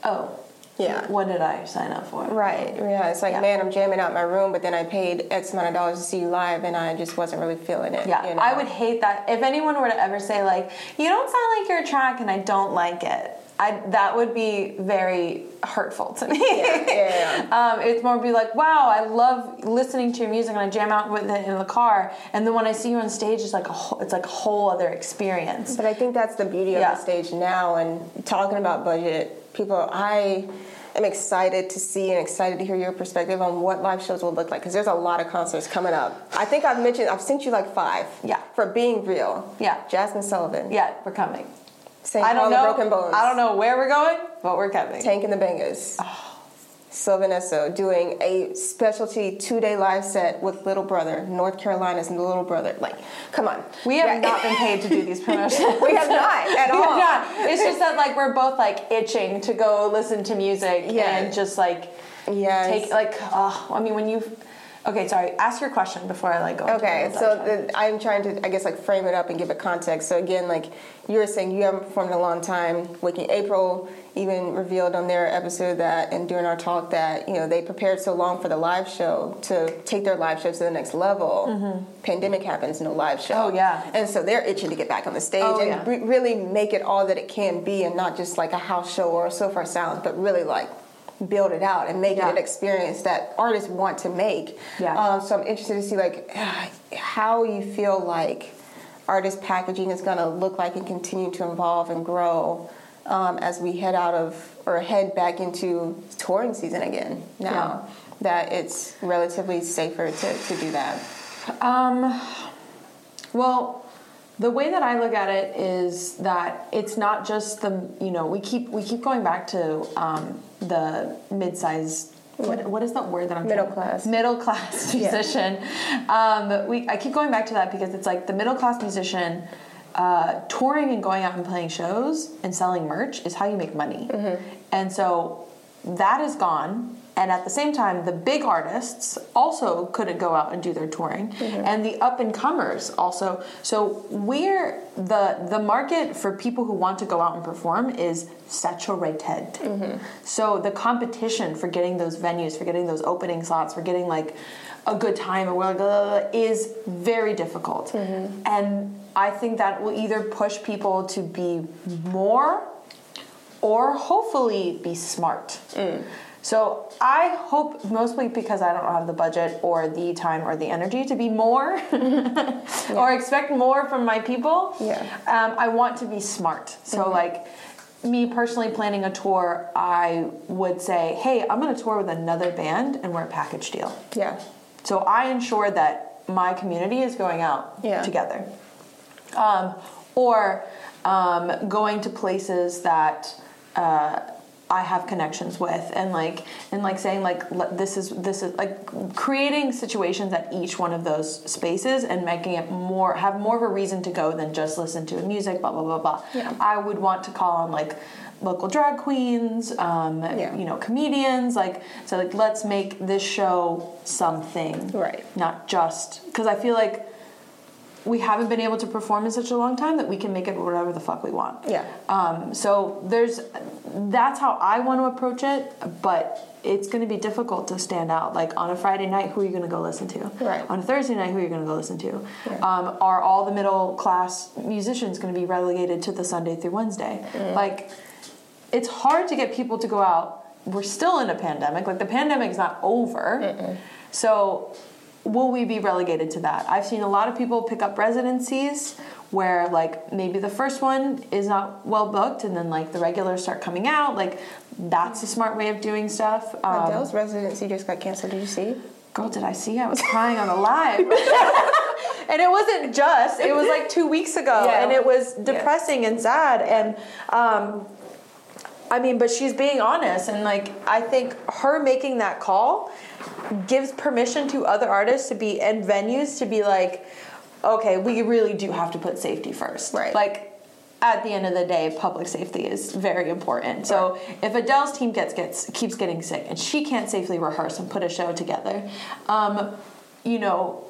Speaker 2: oh yeah. what did i sign up for?
Speaker 1: Right yeah it's like yeah. man i'm jamming out my room but then i paid x amount of dollars to see you live and i just wasn't really feeling it
Speaker 2: yeah
Speaker 1: you know?
Speaker 2: i would hate that. If anyone were to ever say like you don't sound like your track and i don't like it I, that would be very hurtful to me. Yeah, yeah, yeah. um, it's more be like, wow, I love listening to your music and I jam out with it in the car, and then when I see you on stage, it's like a whole, it's like a whole other experience.
Speaker 1: But I think that's the beauty of the stage now. And talking about budget, people, I am excited to see and excited to hear your perspective on what live shows will look like because there's a lot of concerts coming up. I think I've mentioned I've sent you like five.
Speaker 2: Yeah.
Speaker 1: For being real.
Speaker 2: Yeah.
Speaker 1: Jasmine Sullivan.
Speaker 2: Yeah, we're coming.
Speaker 1: St. I don't know. Broken Bones.
Speaker 2: I don't know where we're going, but we're coming.
Speaker 1: Tank and the Bangas. Oh. Doing a specialty two day live set with Little Brother, North Carolina's Little Brother. Like, come on.
Speaker 2: We have yeah. not been paid to do these promotions.
Speaker 1: we have not at all. Not.
Speaker 2: It's just that like we're both like itching to go listen to music yeah. and just like
Speaker 1: yeah,
Speaker 2: take like oh, I mean when you Okay, sorry. Ask your question before I like go.
Speaker 1: Okay, so the, I'm trying to, I guess, like frame it up and give it context. So again, like you were saying, you haven't performed in a long time. Waking April even revealed on their episode that, and during our talk, that you know they prepared so long for the live show to take their live show to the next level. Mm-hmm. Pandemic happens, no live show.
Speaker 2: Oh yeah.
Speaker 1: And so they're itching to get back on the stage oh, and yeah. re- really make it all that it can be, and not just like a house show or a Sofar Sounds, but really like build it out and make yeah. it an experience that artists want to make.
Speaker 2: Yeah.
Speaker 1: Um, so I'm interested to see like how you feel like artist packaging is going to look like and continue to evolve and grow um, as we head out of or head back into touring season again now yeah. that it's relatively safer to, to do that.
Speaker 2: Um, well, the way that I look at it is that it's not just the you know we keep we keep going back to um, the mid-sized what, what is that word that I'm
Speaker 1: middle class
Speaker 2: middle class musician. Yeah. Um, we I keep going back to that because it's like the middle class musician. Uh, touring and going out and playing shows and selling merch is how you make money, mm-hmm. and so that is gone and at the same time the big artists also couldn't go out and do their touring mm-hmm. and the up and comers also so we're the the market for people who want to go out and perform is saturated mm-hmm. so the competition for getting those venues for getting those opening slots for getting like a good time or whatever is very difficult mm-hmm. and i think that will either push people to be more or hopefully be smart mm. So I hope mostly because I don't have the budget or the time or the energy to be more yeah. or expect more from my people.
Speaker 1: Yeah.
Speaker 2: Um, I want to be smart. So mm-hmm. like me personally planning a tour, I would say, hey, I'm going to tour with another band and we're a package deal.
Speaker 1: Yeah.
Speaker 2: So I ensure that my community is going out yeah. together. Um, or um, going to places that uh, I have connections with and like and like saying like this is this is like creating situations at each one of those spaces and making it more have more of a reason to go than just listen to a music blah blah blah blah.
Speaker 1: Yeah.
Speaker 2: I would want to call on like local drag queens, um, yeah. you know, comedians. Like, so, like, let's make this show something,
Speaker 1: right?
Speaker 2: Not just because I feel like we haven't been able to perform in such a long time that we can make it whatever the fuck we want.
Speaker 1: Yeah.
Speaker 2: Um, so there's that's how I want to approach it, but it's going to be difficult to stand out. Like on a Friday night, who are you going to go listen to?
Speaker 1: Right.
Speaker 2: On a Thursday night, who are you going to go listen to? Um, are all the middle class musicians going to be relegated to the Sunday through Wednesday? Like, it's hard to get people to go out. We're still in a pandemic. Like the pandemic's not over. So will we be relegated to that? I've seen a lot of people pick up residencies where like maybe the first one is not well booked and then like the regulars start coming out. Like that's a smart way of doing stuff. Um,
Speaker 1: Adele's residency just got canceled. Did you see?
Speaker 2: girl, did I see? I was crying on the live. and it wasn't just, it was like two weeks ago.
Speaker 1: Yeah.
Speaker 2: And it was depressing and sad. And, um, I mean, but she's being honest. And like, I think her making that call gives permission to other artists to be, and venues to be like, okay, we really do have to put safety first.
Speaker 1: Right.
Speaker 2: Like, at the end of the day, public safety is very important. So if Adele's team gets gets keeps getting sick and she can't safely rehearse and put a show together, um, you know,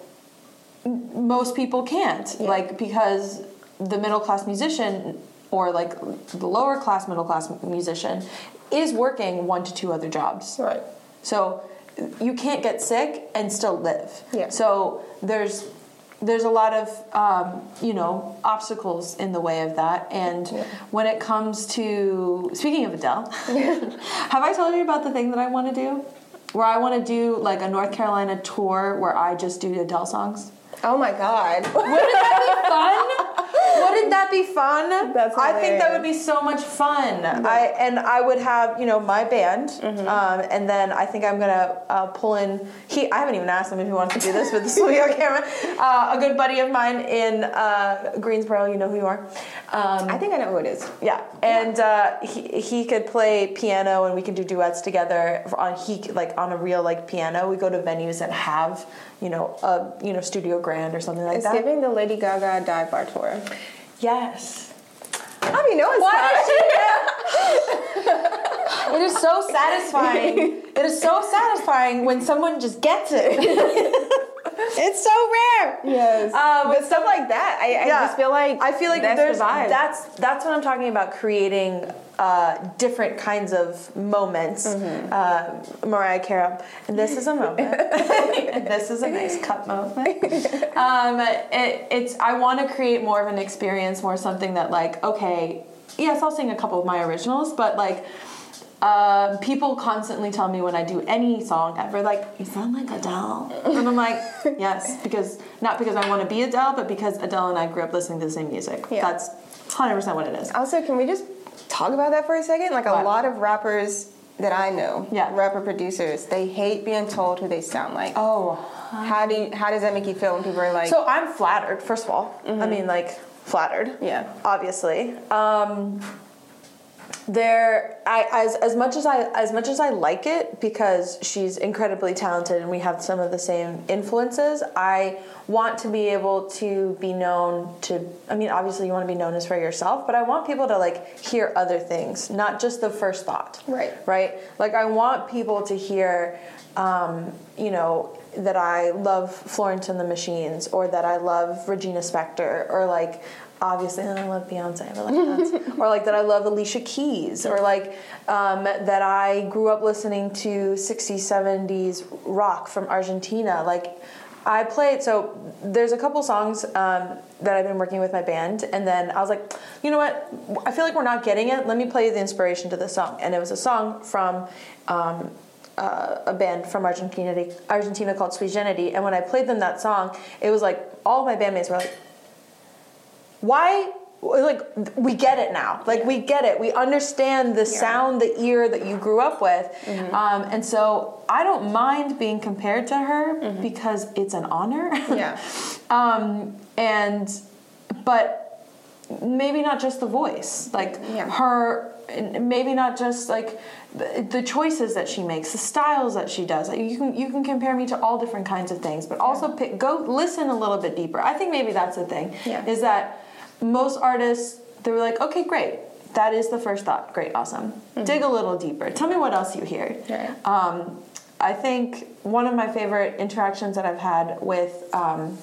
Speaker 2: m- most people can't. Like because the middle class musician or like the lower class middle class musician is working one to two other jobs.
Speaker 1: Right.
Speaker 2: So you can't get sick and still live.
Speaker 1: Yeah.
Speaker 2: So there's there's a lot of um, you know obstacles in the way of that. And when it comes to speaking of Adele, have I told you about the thing that I want to do? Where I want to do like a North Carolina tour where I just do Adele songs.
Speaker 1: Oh my God.
Speaker 2: Wouldn't that be fun? Wouldn't that be fun?
Speaker 1: That's
Speaker 2: I think that would be so much fun. I and I would have you know my band,
Speaker 1: Mm-hmm.
Speaker 2: um, and then I think I'm gonna uh, pull in. He I haven't even asked him if he wants to do this, but this will be on camera. Uh, a good buddy of mine in uh, Greensboro, you know who you are. Um,
Speaker 1: I think I know who it is.
Speaker 2: yeah, and uh, he he could play piano, and we could do duets together on he like on a real like piano. We go to venues that have you know a you know studio grand or something like
Speaker 1: It's
Speaker 2: that.
Speaker 1: giving the Lady Gaga dive bar tour.
Speaker 2: Yes.
Speaker 1: I mean, no one's
Speaker 2: It is so satisfying. it is so satisfying when someone just gets it. it's so rare.
Speaker 1: Yes.
Speaker 2: Um,
Speaker 1: but stuff like that, I, I
Speaker 2: yeah.
Speaker 1: just feel like
Speaker 2: I feel like
Speaker 1: that's
Speaker 2: there's
Speaker 1: the
Speaker 2: that's that's what I'm talking about creating uh, different kinds of moments.
Speaker 1: Mm-hmm.
Speaker 2: Uh, Mariah Carey, and this is a moment. this is a nice cut moment. Um, it, it's I want to create more of an experience, more something that like okay, yes, I'll sing a couple of my originals, but like. Uh, people constantly tell me when I do any song ever, like, you sound like Adele. And I'm like, yes, because not because I want to be Adele, but because Adele and I grew up listening to the same music.
Speaker 1: Yeah.
Speaker 2: That's 100% what it is.
Speaker 1: Also, can we just talk about that for a second? Like a
Speaker 2: What?
Speaker 1: lot of rappers that I know,
Speaker 2: Yeah.
Speaker 1: rapper producers, they hate being told who they sound like.
Speaker 2: Oh.
Speaker 1: How do you, how does that make you feel when people are like,
Speaker 2: So I'm flattered, first of all. I mean, like, flattered.
Speaker 1: Yeah.
Speaker 2: Obviously. Um, there I as as much as I as much as I like it because she's incredibly talented and we have some of the same influences, I want to be able to be known to I mean obviously you want to be known as for yourself, but I want people to like hear other things, not just the first thought.
Speaker 1: Right.
Speaker 2: Right? Like I want people to hear um, you know, that I love Florence and the Machines or that I love Regina Spektor or like obviously I love Beyonce, but like that's, or like that I love Alicia Keys or like um, that I grew up listening to 60s, 70s rock from Argentina. Like I played, so there's a couple songs um, that I've been working with my band, and then I was like, you know what? I feel like we're not getting it. Let me play the inspiration to this song. And it was a song from um, uh, a band from Argentina, Argentina called Sui Generis. And when I played them that song, it was like all my bandmates were like, why like we get it now. Like we get it. We understand the sound the ear that you grew up with. Um, and so i don't mind being compared to her because it's an honor.
Speaker 1: Yeah.
Speaker 2: um, and but maybe not just the voice. Like
Speaker 1: Yeah.
Speaker 2: her maybe not just like the, the choices that she makes the styles that she does. Like, you can you can compare me to all different kinds of things but also pick, go listen a little bit deeper. I think maybe that's the thing
Speaker 1: Yeah.
Speaker 2: is that most artists they were like okay great that is the first thought great awesome dig a little deeper tell me what else you hear
Speaker 1: Right.
Speaker 2: um, i think one of my favorite interactions that i've had with um,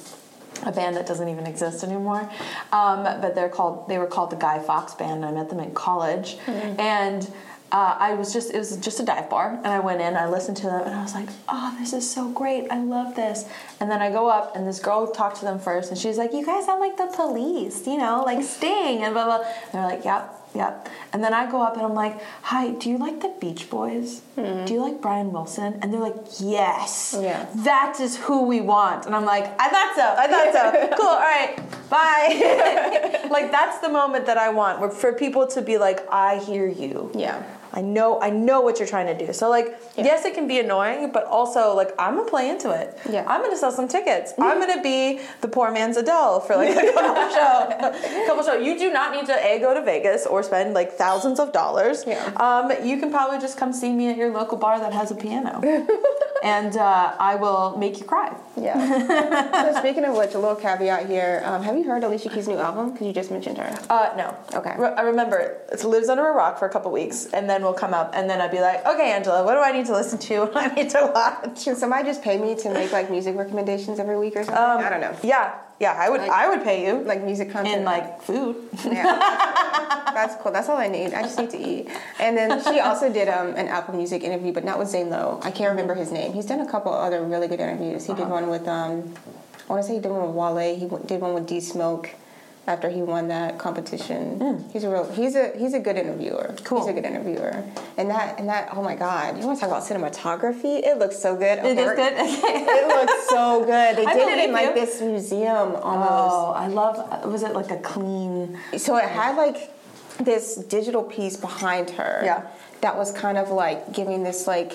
Speaker 2: a band that doesn't even exist anymore. Um, but they're called they were called the Guy Fox Band. I met them in college, and. Uh, I was just, it was just a dive bar, and I went in, I listened to them, and I was like, oh, this is so great, I love this. And then I go up, and this girl talked to them first, and she's like, you guys sound like the police, you know, like Sting, and blah, blah. And they're like, yep, Yep. And then I go up and I'm like, "Hi, do you like the Beach Boys? Do you like Brian Wilson?" And they're like, "Yes.
Speaker 1: Yeah.
Speaker 2: That is who we want." And I'm like, "I thought so. I thought so. cool. All right. Bye." like that's the moment that I want, where for people to be like, "I hear you."
Speaker 1: Yeah.
Speaker 2: I know I know what you're trying to do. So like yes it can be annoying, but also like I'm gonna play into it.
Speaker 1: Yeah.
Speaker 2: I'm gonna sell some tickets. I'm gonna be the poor man's Adele for like a couple show. couple show. You do not need to A go to Vegas or spend like thousands of dollars.
Speaker 1: Yeah.
Speaker 2: Um, you can probably just come see me at your local bar that has a piano. and uh, I will make you cry.
Speaker 1: Yeah. so speaking of which, a little caveat here. Um, have you heard Alicia Keys' new album? Because you just mentioned her.
Speaker 2: Uh, no.
Speaker 1: Okay.
Speaker 2: Re- I remember it lives under a rock for a couple weeks, and then we'll come up, and then I'd be like, okay, Angela, what do I need to listen to? What do I need to watch?
Speaker 1: Can somebody just pay me to make like music recommendations every week or something?
Speaker 2: Um,
Speaker 1: I don't know.
Speaker 2: Yeah, yeah, I would,
Speaker 1: Like-
Speaker 2: I would pay you
Speaker 1: Like music content.
Speaker 2: in like food.
Speaker 1: Yeah, that's cool. That's all I need. I just need to eat. And then she also did um, an Apple Music interview, but not with Zane Lowe. I can't remember his name. He's done a couple other really good interviews. He did
Speaker 2: Uh-huh.
Speaker 1: one with, um, I want to say he did one with Wale. He did one with D Smoke after he won that competition. Mm. He's a real. He's a he's a good interviewer.
Speaker 2: Cool.
Speaker 1: He's a good interviewer. And that and that. Oh my God! You want to talk about cinematography? It looks so good.
Speaker 2: It is good.
Speaker 1: It looks so good. They
Speaker 2: I
Speaker 1: did it in like
Speaker 2: you.
Speaker 1: this museum almost.
Speaker 2: Oh, I love. Was it like a clean?
Speaker 1: So it had like this digital piece behind her.
Speaker 2: Yeah.
Speaker 1: That was kind of like giving this like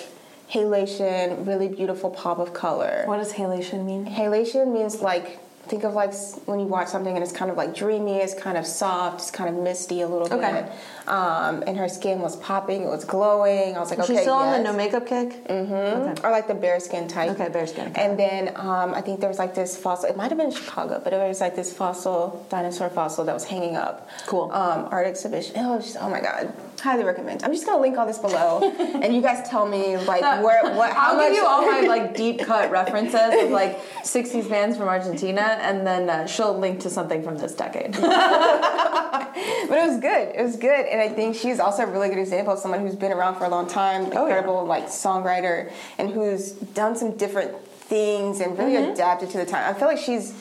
Speaker 1: halation, really beautiful pop of color.
Speaker 2: What does halation mean?
Speaker 1: Halation means like think of like when you watch something and it's kind of like dreamy, it's kind of soft, it's kind of misty a little
Speaker 2: Okay.
Speaker 1: bit. Um, and her skin was popping, it was glowing. I was like, "Okay."
Speaker 2: She's
Speaker 1: okay,
Speaker 2: still on the no makeup kick. Mm-hmm.
Speaker 1: Or like the bare skin type.
Speaker 2: Okay, bearskin.
Speaker 1: And then um, I think there was like this fossil. It might have been Chicago, but it was like this fossil, dinosaur fossil that was hanging up.
Speaker 2: Cool.
Speaker 1: Um, art exhibition. It was just, oh my god, highly recommend. I'm just gonna link all this below, and you guys tell me like where, what, how
Speaker 2: I'll
Speaker 1: much.
Speaker 2: give you all my like deep cut references of like '60s bands from Argentina, and then uh, she'll link to something from this decade.
Speaker 1: but it was good. It was good, and I think she's also a really good example of someone who's been around for a long time,
Speaker 2: Oh, yeah.
Speaker 1: incredible like songwriter, and who's done some different things and really
Speaker 2: Mm-hmm.
Speaker 1: adapted to the time. I feel like she's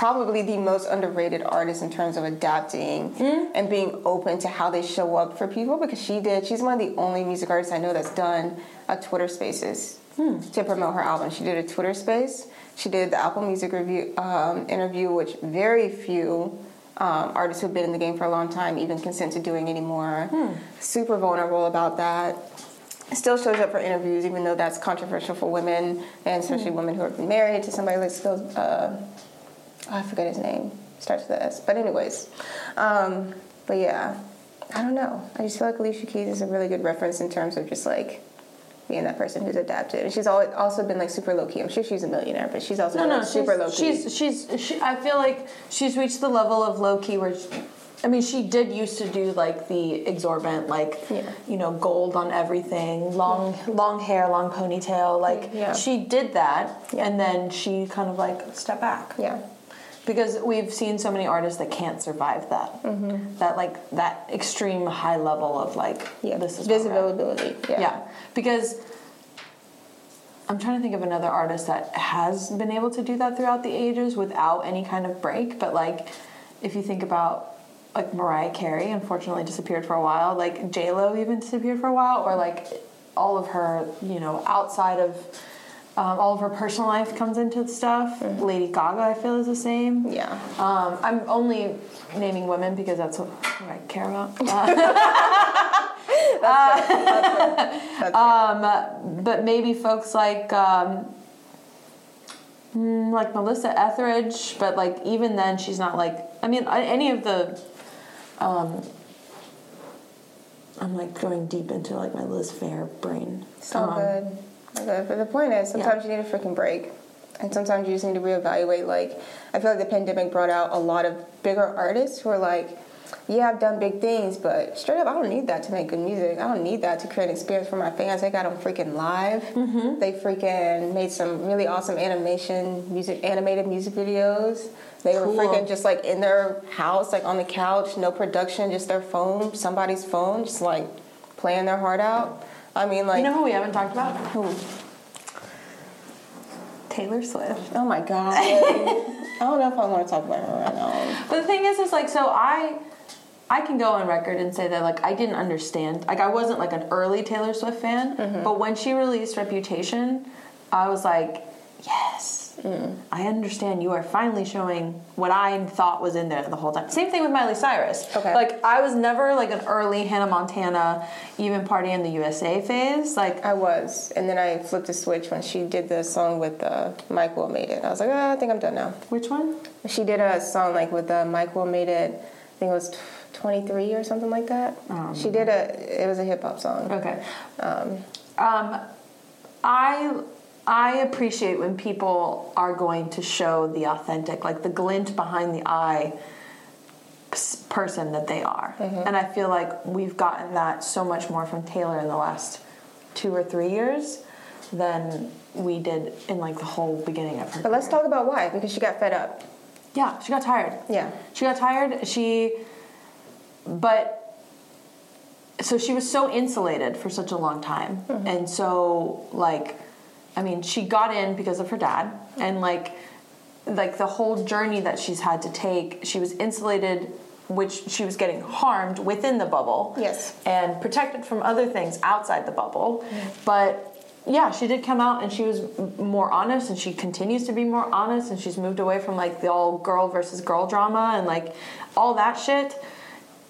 Speaker 1: probably the most underrated artist in terms of adapting
Speaker 2: Mm-hmm.
Speaker 1: and being open to how they show up for people because she did. She's one of the only music artists I know that's done a Twitter Spaces
Speaker 2: Hmm.
Speaker 1: to promote her album. She did a Twitter Space. She did the Apple Music review um, interview, which very few um, artists who've been in the game for a long time even consent to doing anymore.
Speaker 2: Hmm.
Speaker 1: Super vulnerable about that. Still shows up for interviews, even though that's controversial for women, and
Speaker 2: Hmm.
Speaker 1: especially women who have been married to somebody like still. Uh, I forget his name. Starts with S. But anyways, um, but yeah, I don't know. I just feel like Alicia Keys is a really good reference in terms of just like being that person who's adapted. And she's always also been like super low key. I'm sure she's a millionaire, but she's also
Speaker 2: No,
Speaker 1: been,
Speaker 2: no,
Speaker 1: like, super low
Speaker 2: she's,
Speaker 1: key.
Speaker 2: she's she's. She, I feel like she's reached the level of low key where. She, I mean, she did used to do like the exorbitant, like
Speaker 1: Yeah.
Speaker 2: you know, gold on everything, long, long hair, long ponytail. Like
Speaker 1: Yeah.
Speaker 2: she did that,
Speaker 1: Yeah.
Speaker 2: and then she kind of like stepped back.
Speaker 1: yeah.
Speaker 2: Because we've seen so many artists that can't survive that that like that extreme high level of like
Speaker 1: Mm-hmm. Yeah.
Speaker 2: this is where we're at.
Speaker 1: Visibility. Yeah.
Speaker 2: yeah because i'm trying to think of another artist that has been able to do that throughout the ages without any kind of break but like if you think about like mariah carey unfortunately disappeared for a while like j-lo even disappeared for a while or like all of her you know outside of um, all of her personal life comes into the stuff. Lady Gaga, I feel, is the same.
Speaker 1: Yeah.
Speaker 2: Um, I'm only naming women because that's what, I care about. um, but maybe folks like um, mm, like Melissa Etheridge, but like even then, she's not like. I mean, any of the. Um, I'm like going deep into like my Liz Phair brain.
Speaker 1: So
Speaker 2: Um,
Speaker 1: good. But the point is, sometimes you need a freaking break. And sometimes you just need to reevaluate. Like, I feel like the pandemic brought out a lot of bigger artists who are like, yeah, I've done big things, but straight up, I don't need that to make good music. I don't need that to create an experience for my fans. They got them freaking live.
Speaker 2: Mm-hmm.
Speaker 1: They freaking made some really awesome animation, music, animated music videos. They
Speaker 2: Cool.
Speaker 1: were freaking just like in their house, like on the couch, no production, just their phone, somebody's phone, just like playing their heart out. I mean, like,
Speaker 2: You know who we haven't talked about?
Speaker 1: who?
Speaker 2: Taylor Swift.
Speaker 1: Oh my god. I don't know if I want to talk about her right now.
Speaker 2: But the thing is, is like, so I, I can go on record and say that like I didn't understand. Like I wasn't like an early Taylor Swift fan, mm-hmm. but when she released Reputation, I was like, yes, I understand. You are finally showing what I thought was in there the whole time. Same thing with Miley Cyrus.
Speaker 1: Okay.
Speaker 2: Like I was never like an early Hannah Montana, even Party in the USA phase. Like
Speaker 1: I was, and then I flipped the switch when she did the song with uh, Mike Will Made It. I was like, oh, I think I'm done now.
Speaker 2: which one?
Speaker 1: She did a song like with uh, Mike Will Made It. I think it was 23 or something like that. she did a. It was a hip hop song.
Speaker 2: Okay. Um, I I appreciate when people are going to show the authentic, like the glint behind the eye person that they are. And I feel like we've gotten that so much more from Taylor in the last two or three years than we did in like the whole beginning of her.
Speaker 1: But let's talk about why. Because she got fed up.
Speaker 2: Yeah, she got tired.
Speaker 1: Yeah.
Speaker 2: She got tired. She, but, so she was so insulated for such a long time.
Speaker 1: Mm-hmm.
Speaker 2: And so, like, I mean, she got in because of her dad. And, like, like the whole journey that she's had to take, she was insulated, which she was getting harmed within the bubble.
Speaker 1: Yes.
Speaker 2: And protected from other things outside the bubble. Mm-hmm. But yeah, she did come out and she was more honest and she continues to be more honest and she's moved away from like the all girl versus girl drama and like all that shit.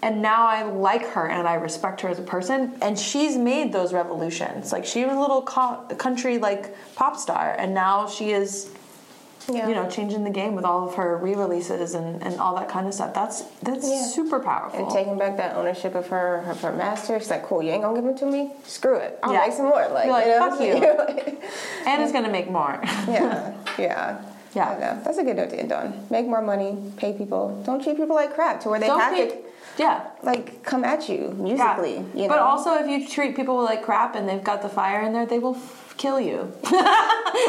Speaker 2: And now I like her and I respect her as a person. And she's made those revolutions. Like she was a little co- country like pop star and now she is
Speaker 1: Yeah.
Speaker 2: you know changing the game with all of her re-releases and, and all that kind of stuff. That's that's
Speaker 1: Yeah.
Speaker 2: super powerful.
Speaker 1: And taking back that ownership of her of her master. She's like, cool, you ain't gonna give it to me? Screw it. I'll
Speaker 2: Yeah.
Speaker 1: make some more. Like,
Speaker 2: like,
Speaker 1: you know?
Speaker 2: "Fuck you." and it's gonna make more.
Speaker 1: yeah, yeah.
Speaker 2: Yeah.
Speaker 1: That's a good note to end on. Make more money, pay people. Don't treat people like crap to where they
Speaker 2: Don't
Speaker 1: have
Speaker 2: be-
Speaker 1: to
Speaker 2: yeah.
Speaker 1: like come at you
Speaker 2: Yeah.
Speaker 1: musically. You know?
Speaker 2: But also, if you treat people like crap and they've got the fire in there, they will f- kill you.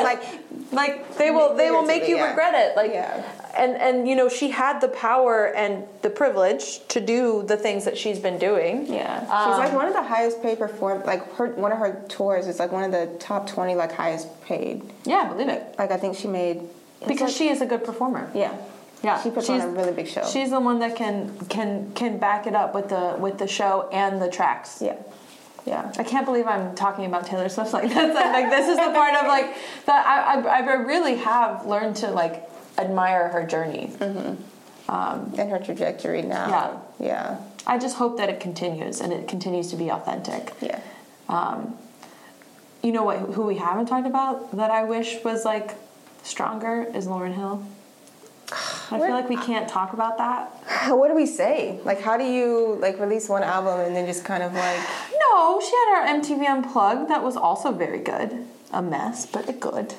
Speaker 1: like
Speaker 2: like they will, they will make you
Speaker 1: Yeah.
Speaker 2: regret it. Like,
Speaker 1: Yeah.
Speaker 2: and and you know, she had the power and the privilege to do the things that she's been doing.
Speaker 1: Yeah,
Speaker 2: Um,
Speaker 1: she's like one of the highest paid perform. Like her, one of her tours is like one of the top twenty like highest paid.
Speaker 2: Yeah, believe it.
Speaker 1: Like I think she made
Speaker 2: Because
Speaker 1: like-
Speaker 2: she is a good performer.
Speaker 1: yeah
Speaker 2: Yeah,
Speaker 1: she puts
Speaker 2: she's-
Speaker 1: on a really big show.
Speaker 2: She's the one that can can can back it up with the with the show and the tracks.
Speaker 1: yeah, yeah.
Speaker 2: I can't believe I'm talking about Taylor Swift like this. I'm like this is the part of like that I, I I really have learned to like admire her journey. Mm-hmm.
Speaker 1: And her trajectory now.
Speaker 2: Yeah.
Speaker 1: yeah,
Speaker 2: I just hope that it continues and it continues to be authentic.
Speaker 1: yeah.
Speaker 2: Um, You know what? Who we haven't talked about that I wish was like stronger is Lauryn Hill. I feel like we can't talk about that.
Speaker 1: What do we say? Like, how do you like release one album and then just kind of like?
Speaker 2: No, she had her MTV Unplugged that was also very good. A mess, but a good.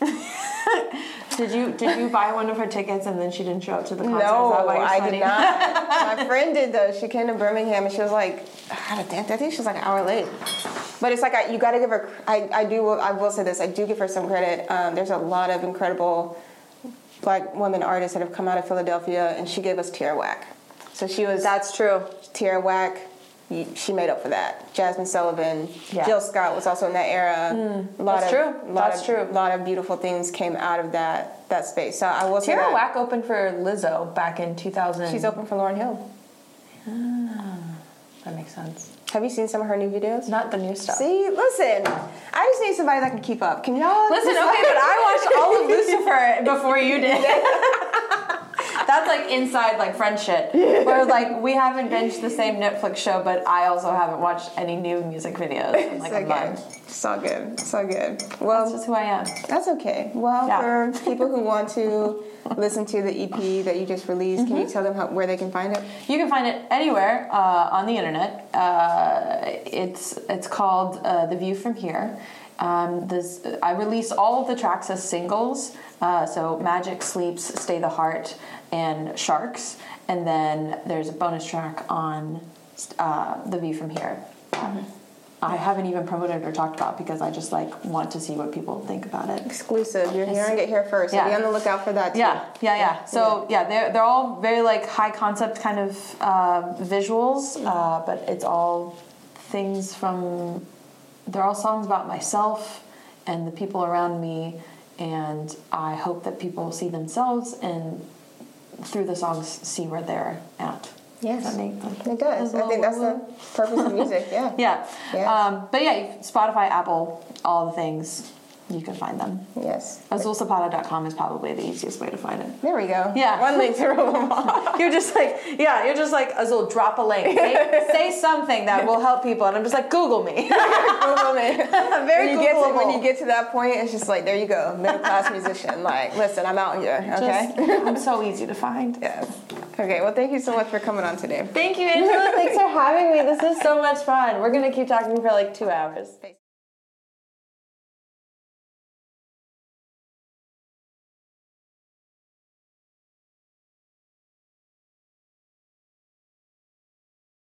Speaker 2: did you did you buy one of her tickets and then she didn't show up to the concert?
Speaker 1: No, I did not. My friend did though. She came to Birmingham and she was like, I think she was like an hour late. But it's like I, you got to give her. I, I do. I will say this. I do give her some credit. Um, there's a lot of incredible black women artists that have come out of Philadelphia, and she gave us Tierra Whack. So she was
Speaker 2: That's true.
Speaker 1: Tierra Whack. She made up for that. Jasmine Sullivan,
Speaker 2: Yeah.
Speaker 1: Jill Scott was also in that era. a lot
Speaker 2: that's
Speaker 1: of,
Speaker 2: true.
Speaker 1: Lot
Speaker 2: That's
Speaker 1: of,
Speaker 2: true.
Speaker 1: A lot of beautiful things came out of that that space. So I will say
Speaker 2: Tara
Speaker 1: that
Speaker 2: Whack opened for Lizzo back in 2000.
Speaker 1: she's open for Lauryn Hill.
Speaker 2: Ah, that makes sense.
Speaker 1: Have you seen some of her new videos?
Speaker 2: Not the new stuff.
Speaker 1: See, listen, I just need somebody that can keep up. Can y'all
Speaker 2: Listen,
Speaker 1: just-
Speaker 2: okay, but I watched all of Lucifer before you did. That's like inside like friend shit. Where like we haven't binged the same Netflix show, but I also haven't watched any new music videos in like
Speaker 1: so
Speaker 2: a
Speaker 1: good.
Speaker 2: month.
Speaker 1: So good. So good.
Speaker 2: That's
Speaker 1: Well,
Speaker 2: just who I am.
Speaker 1: that's okay. Well,
Speaker 2: Yeah.
Speaker 1: for people who want to listen to the EP that you just released, can you
Speaker 2: Mm-hmm.
Speaker 1: tell them how, where they can find it?
Speaker 2: You can find it anywhere uh, on the internet. Uh, it's it's called uh, The View from Here. Um, this, I release all of the tracks as singles. Uh, so Magic, Sleeps, Stay the Heart, and Sharks, and then there's a bonus track on uh, The View from Here. I haven't even promoted or talked about because I just like want to see what people think about it.
Speaker 1: Exclusive. You're hearing it here first. So
Speaker 2: Yeah.
Speaker 1: be on the lookout for that too.
Speaker 2: Yeah, yeah, yeah. So yeah, they're they're all very like high concept kind of uh, visuals, uh, but it's all things from. They're all songs about myself and the people around me, and I hope that people see themselves and through the songs see where they're at.
Speaker 1: Yes.
Speaker 2: Does that make
Speaker 1: It does. I think that's the purpose of music. Yeah.
Speaker 2: yeah.
Speaker 1: Yes.
Speaker 2: Um, but yeah, Spotify, Apple, all the things, you can find them.
Speaker 1: Yes.
Speaker 2: Azulzapata.com is probably the easiest way to find it.
Speaker 1: There we go.
Speaker 2: Yeah.
Speaker 1: One link to them all.
Speaker 2: You're just like, yeah, you're just like, Azul, drop a link. Say, say something that will help people. And I'm just like, Google me.
Speaker 1: Google me.
Speaker 2: Very
Speaker 1: when you get to when you get to that point, it's just like there you go, middle class musician. Like, listen, I'm out here. Okay.
Speaker 2: Just- I'm so easy to find.
Speaker 1: yes. Okay. Well, thank you so much for coming on today.
Speaker 2: Thank you, Angela. Thanks for having me. This is so much fun. We're going to keep talking for like two hours.